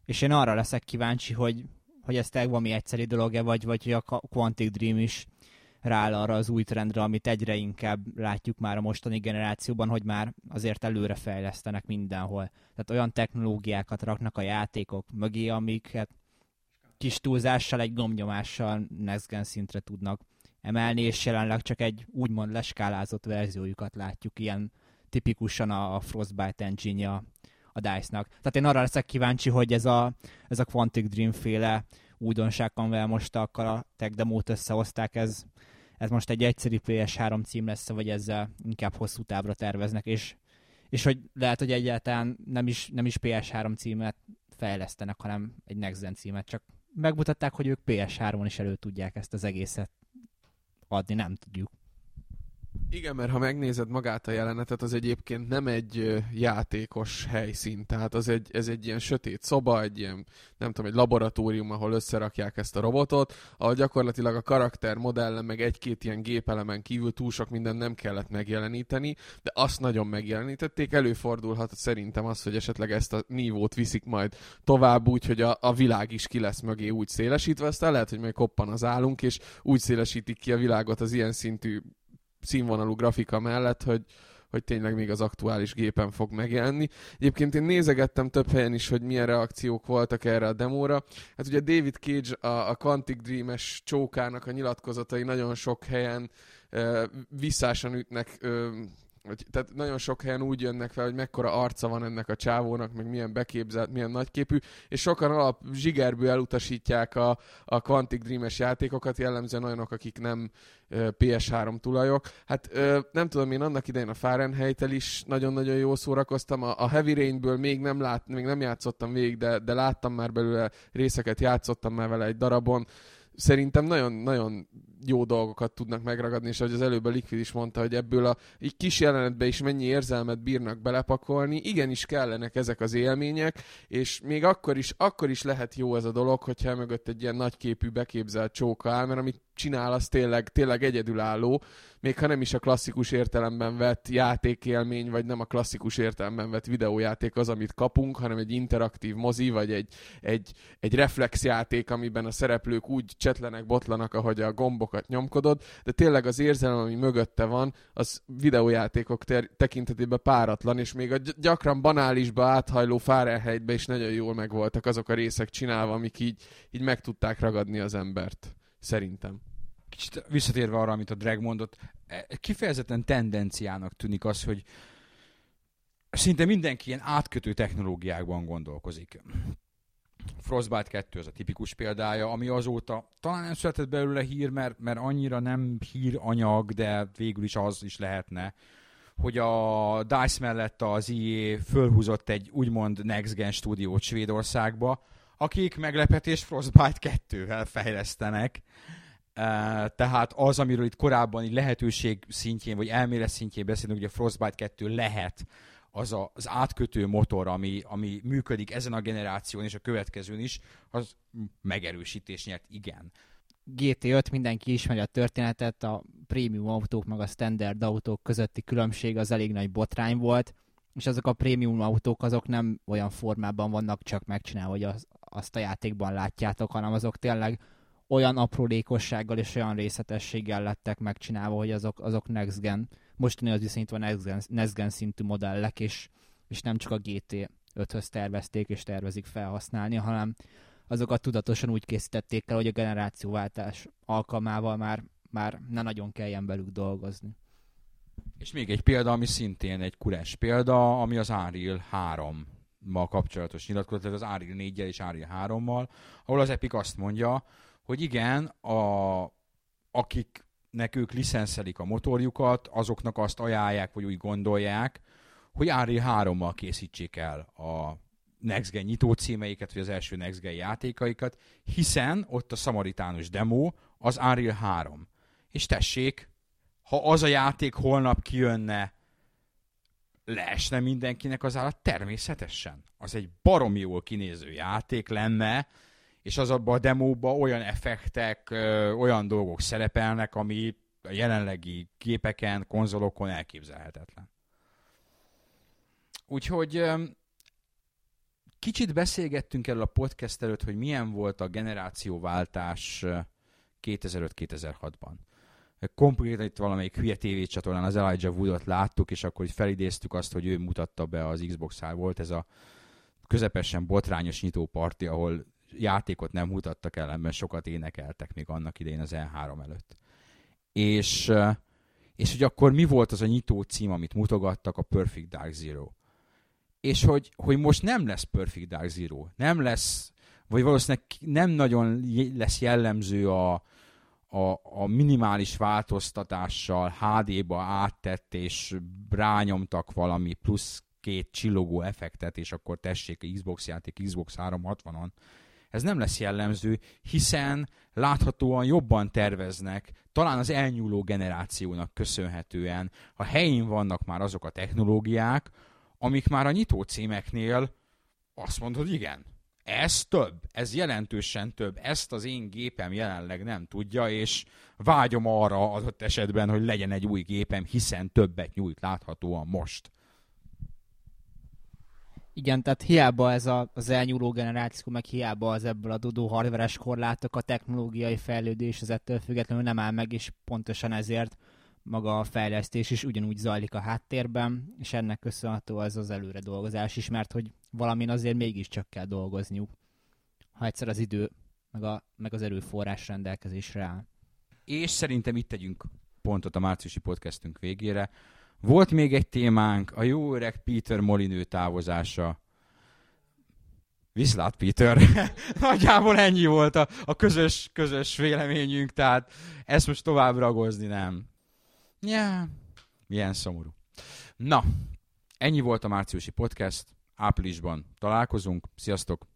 És én arra leszek kíváncsi, hogy, hogy ez tényleg valami egyszerű dolog-e, vagy, vagy hogy a Quantic Dream is rááll arra az új trendre, amit egyre inkább látjuk már a mostani generációban, hogy már azért előre fejlesztenek mindenhol. Tehát olyan technológiákat raknak a játékok mögé, amiket kis túlzással, egy gombnyomással next szintre tudnak emelni, és jelenleg csak egy úgymond leskálázott verziójukat látjuk, ilyen tipikusan a Frostbite engine a DICE-nak. Tehát én arra leszek kíváncsi, hogy ez a, ez a Quantic Dream féle újdonság, amivel most a tech demót összehozták, ez, ez most egy egyszerű PS3 cím lesz, vagy ezzel inkább hosszú távra terveznek, és, és hogy lehet, hogy egyáltalán nem is, nem is PS3 címet fejlesztenek, hanem egy Next Gen címet, csak megmutatták, hogy ők PS3-on is elő tudják ezt az egészet adni, nem tudjuk. Igen, mert ha megnézed magát a jelenetet, az egyébként nem egy játékos helyszín, tehát az egy, ez egy ilyen sötét szoba, egy ilyen, nem tudom, egy laboratórium, ahol összerakják ezt a robotot, ahol gyakorlatilag a karakter modellen, meg egy-két ilyen gépelemen kívül túl sok minden nem kellett megjeleníteni, de azt nagyon megjelenítették, előfordulhat szerintem az, hogy esetleg ezt a nívót viszik majd tovább úgy, hogy a, a világ is ki lesz mögé úgy szélesítve, aztán lehet, hogy majd koppan az állunk, és úgy szélesítik ki a világot az ilyen szintű színvonalú grafika mellett, hogy, hogy tényleg még az aktuális gépen fog megjelenni. Egyébként én nézegettem több helyen is, hogy milyen reakciók voltak erre a demóra. Hát ugye David Cage, a, a Quantic Dream-es csókának a nyilatkozatai nagyon sok helyen uh, visszásan ütnek uh, hogy, tehát nagyon sok helyen úgy jönnek fel, hogy mekkora arca van ennek a csávónak, meg milyen beképzelt, milyen nagyképű, és sokan alap zsigerből elutasítják a, a Quantic Dream-es játékokat, jellemzően olyanok, akik nem ö, PS3 tulajok. Hát ö, nem tudom, én annak idején a fahrenheit is nagyon-nagyon jól szórakoztam, a, a Heavy Rain-ből még nem, lát, még nem játszottam végig, de, de láttam már belőle részeket, játszottam már vele egy darabon, szerintem nagyon-nagyon jó dolgokat tudnak megragadni, és ahogy az előbb a Liquid is mondta, hogy ebből a így kis jelenetbe is mennyi érzelmet bírnak belepakolni, igenis kellenek ezek az élmények, és még akkor is, akkor is lehet jó ez a dolog, hogyha mögött egy ilyen nagyképű beképzelt csóka áll, mert amit csinál, az tényleg, tényleg egyedülálló, még ha nem is a klasszikus értelemben vett játékélmény, vagy nem a klasszikus értelemben vett videójáték az, amit kapunk, hanem egy interaktív mozi, vagy egy, egy, egy reflexjáték, amiben a szereplők úgy csetlenek, botlanak, ahogy a gombokat nyomkodod, de tényleg az érzelem, ami mögötte van, az videójátékok ter- tekintetében páratlan, és még a gy- gyakran banálisba áthajló Fahrenheitbe is nagyon jól megvoltak azok a részek csinálva, amik így, így meg tudták ragadni az embert. Szerintem. Kicsit visszatérve arra, amit a Drag mondott, e, kifejezetten tendenciának tűnik az, hogy szinte mindenki ilyen átkötő technológiákban gondolkozik. Frostbite 2 az a tipikus példája, ami azóta talán nem született belőle hír, mert, mert annyira nem híranyag, de végül is az is lehetne, hogy a DICE mellett az EA fölhúzott egy úgymond Next Gen stúdiót Svédországba, akik meglepetés Frostbite 2-vel fejlesztenek. Tehát az, amiről itt korábban így lehetőség szintjén, vagy elmélet szintjén beszélünk, hogy a Frostbite 2 lehet az a, az átkötő motor, ami, ami működik ezen a generáción és a következőn is, az megerősítés nyert, igen. GT5 mindenki ismeri a történetet, a prémium autók meg a standard autók közötti különbség az elég nagy botrány volt, és azok a prémium autók azok nem olyan formában vannak csak megcsinálva, hogy az, azt a játékban látjátok, hanem azok tényleg olyan aprólékossággal és olyan részletességgel lettek megcsinálva, hogy azok, azok next gen, mostani az van next gen, next gen szintű modellek, és, és nem csak a GT5-höz tervezték és tervezik felhasználni, hanem azokat tudatosan úgy készítették el, hogy a generációváltás alkalmával már, már ne nagyon kelljen velük dolgozni. És még egy példa, ami szintén egy kules példa, ami az Unreal 3 mal kapcsolatos nyilatkozat, az Unreal 4 és Unreal 3-mal, ahol az Epic azt mondja, hogy igen, a, akiknek ők licenszelik a motorjukat, azoknak azt ajánlják, vagy úgy gondolják, hogy Unreal 3-mal készítsék el a Next Gen nyitó címeiket, vagy az első Next Gen játékaikat, hiszen ott a szamaritánus demo az Unreal 3. És tessék, ha az a játék holnap kijönne, leesne mindenkinek az állat? Természetesen. Az egy baromi jól kinéző játék lenne, és az abban a demóban olyan effektek, ö, olyan dolgok szerepelnek, ami a jelenlegi gépeken, konzolokon elképzelhetetlen. Úgyhogy ö, kicsit beszélgettünk erről a podcast előtt, hogy milyen volt a generációváltás ö, 2005-2006-ban. Konkrétan itt valamelyik hülye tévécsatornán az Elijah Woodot láttuk, és akkor itt felidéztük azt, hogy ő mutatta be az Xbox-ál. Volt ez a közepesen botrányos nyitóparti, ahol játékot nem mutattak el, ebben sokat énekeltek még annak idején az E3 előtt. És, és hogy akkor mi volt az a nyitó cím, amit mutogattak, a Perfect Dark Zero. És hogy, hogy most nem lesz Perfect Dark Zero, nem lesz, vagy valószínűleg nem nagyon lesz jellemző a, a, a minimális változtatással HD-ba áttett, és rányomtak valami plusz két csillogó effektet, és akkor tessék Xbox játék Xbox 360-on. ez nem lesz jellemző, hiszen láthatóan jobban terveznek, talán az elnyúló generációnak köszönhetően. A helyén vannak már azok a technológiák, amik már a nyitó címeknél azt mondod, igen, ez több, ez jelentősen több, ezt az én gépem jelenleg nem tudja, és vágyom arra adott esetben, hogy legyen egy új gépem, hiszen többet nyújt láthatóan most. Igen, tehát hiába ez a, az elnyúló generáció, meg hiába az ebből adódó hardveres korlátok, a technológiai fejlődés az ettől függetlenül nem áll meg, és pontosan ezért maga a fejlesztés is ugyanúgy zajlik a háttérben, és ennek köszönhető az az előre dolgozás is, mert hogy valamin azért mégiscsak kell dolgozniuk, ha egyszer az idő meg, a, meg az erőforrás rendelkezésre áll. És szerintem itt tegyünk pontot a márciusi podcastünk végére. Volt még egy témánk, a jó öreg Peter Molinő távozása. Viszlát, Peter! Nagyjából ennyi volt a, a közös, közös véleményünk, tehát ezt most tovább ragozni nem. Ja, milyen szomorú. Na, ennyi volt a márciusi podcast. Áprilisban találkozunk. Sziasztok!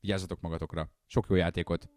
Vigyázzatok magatokra. Sok jó játékot!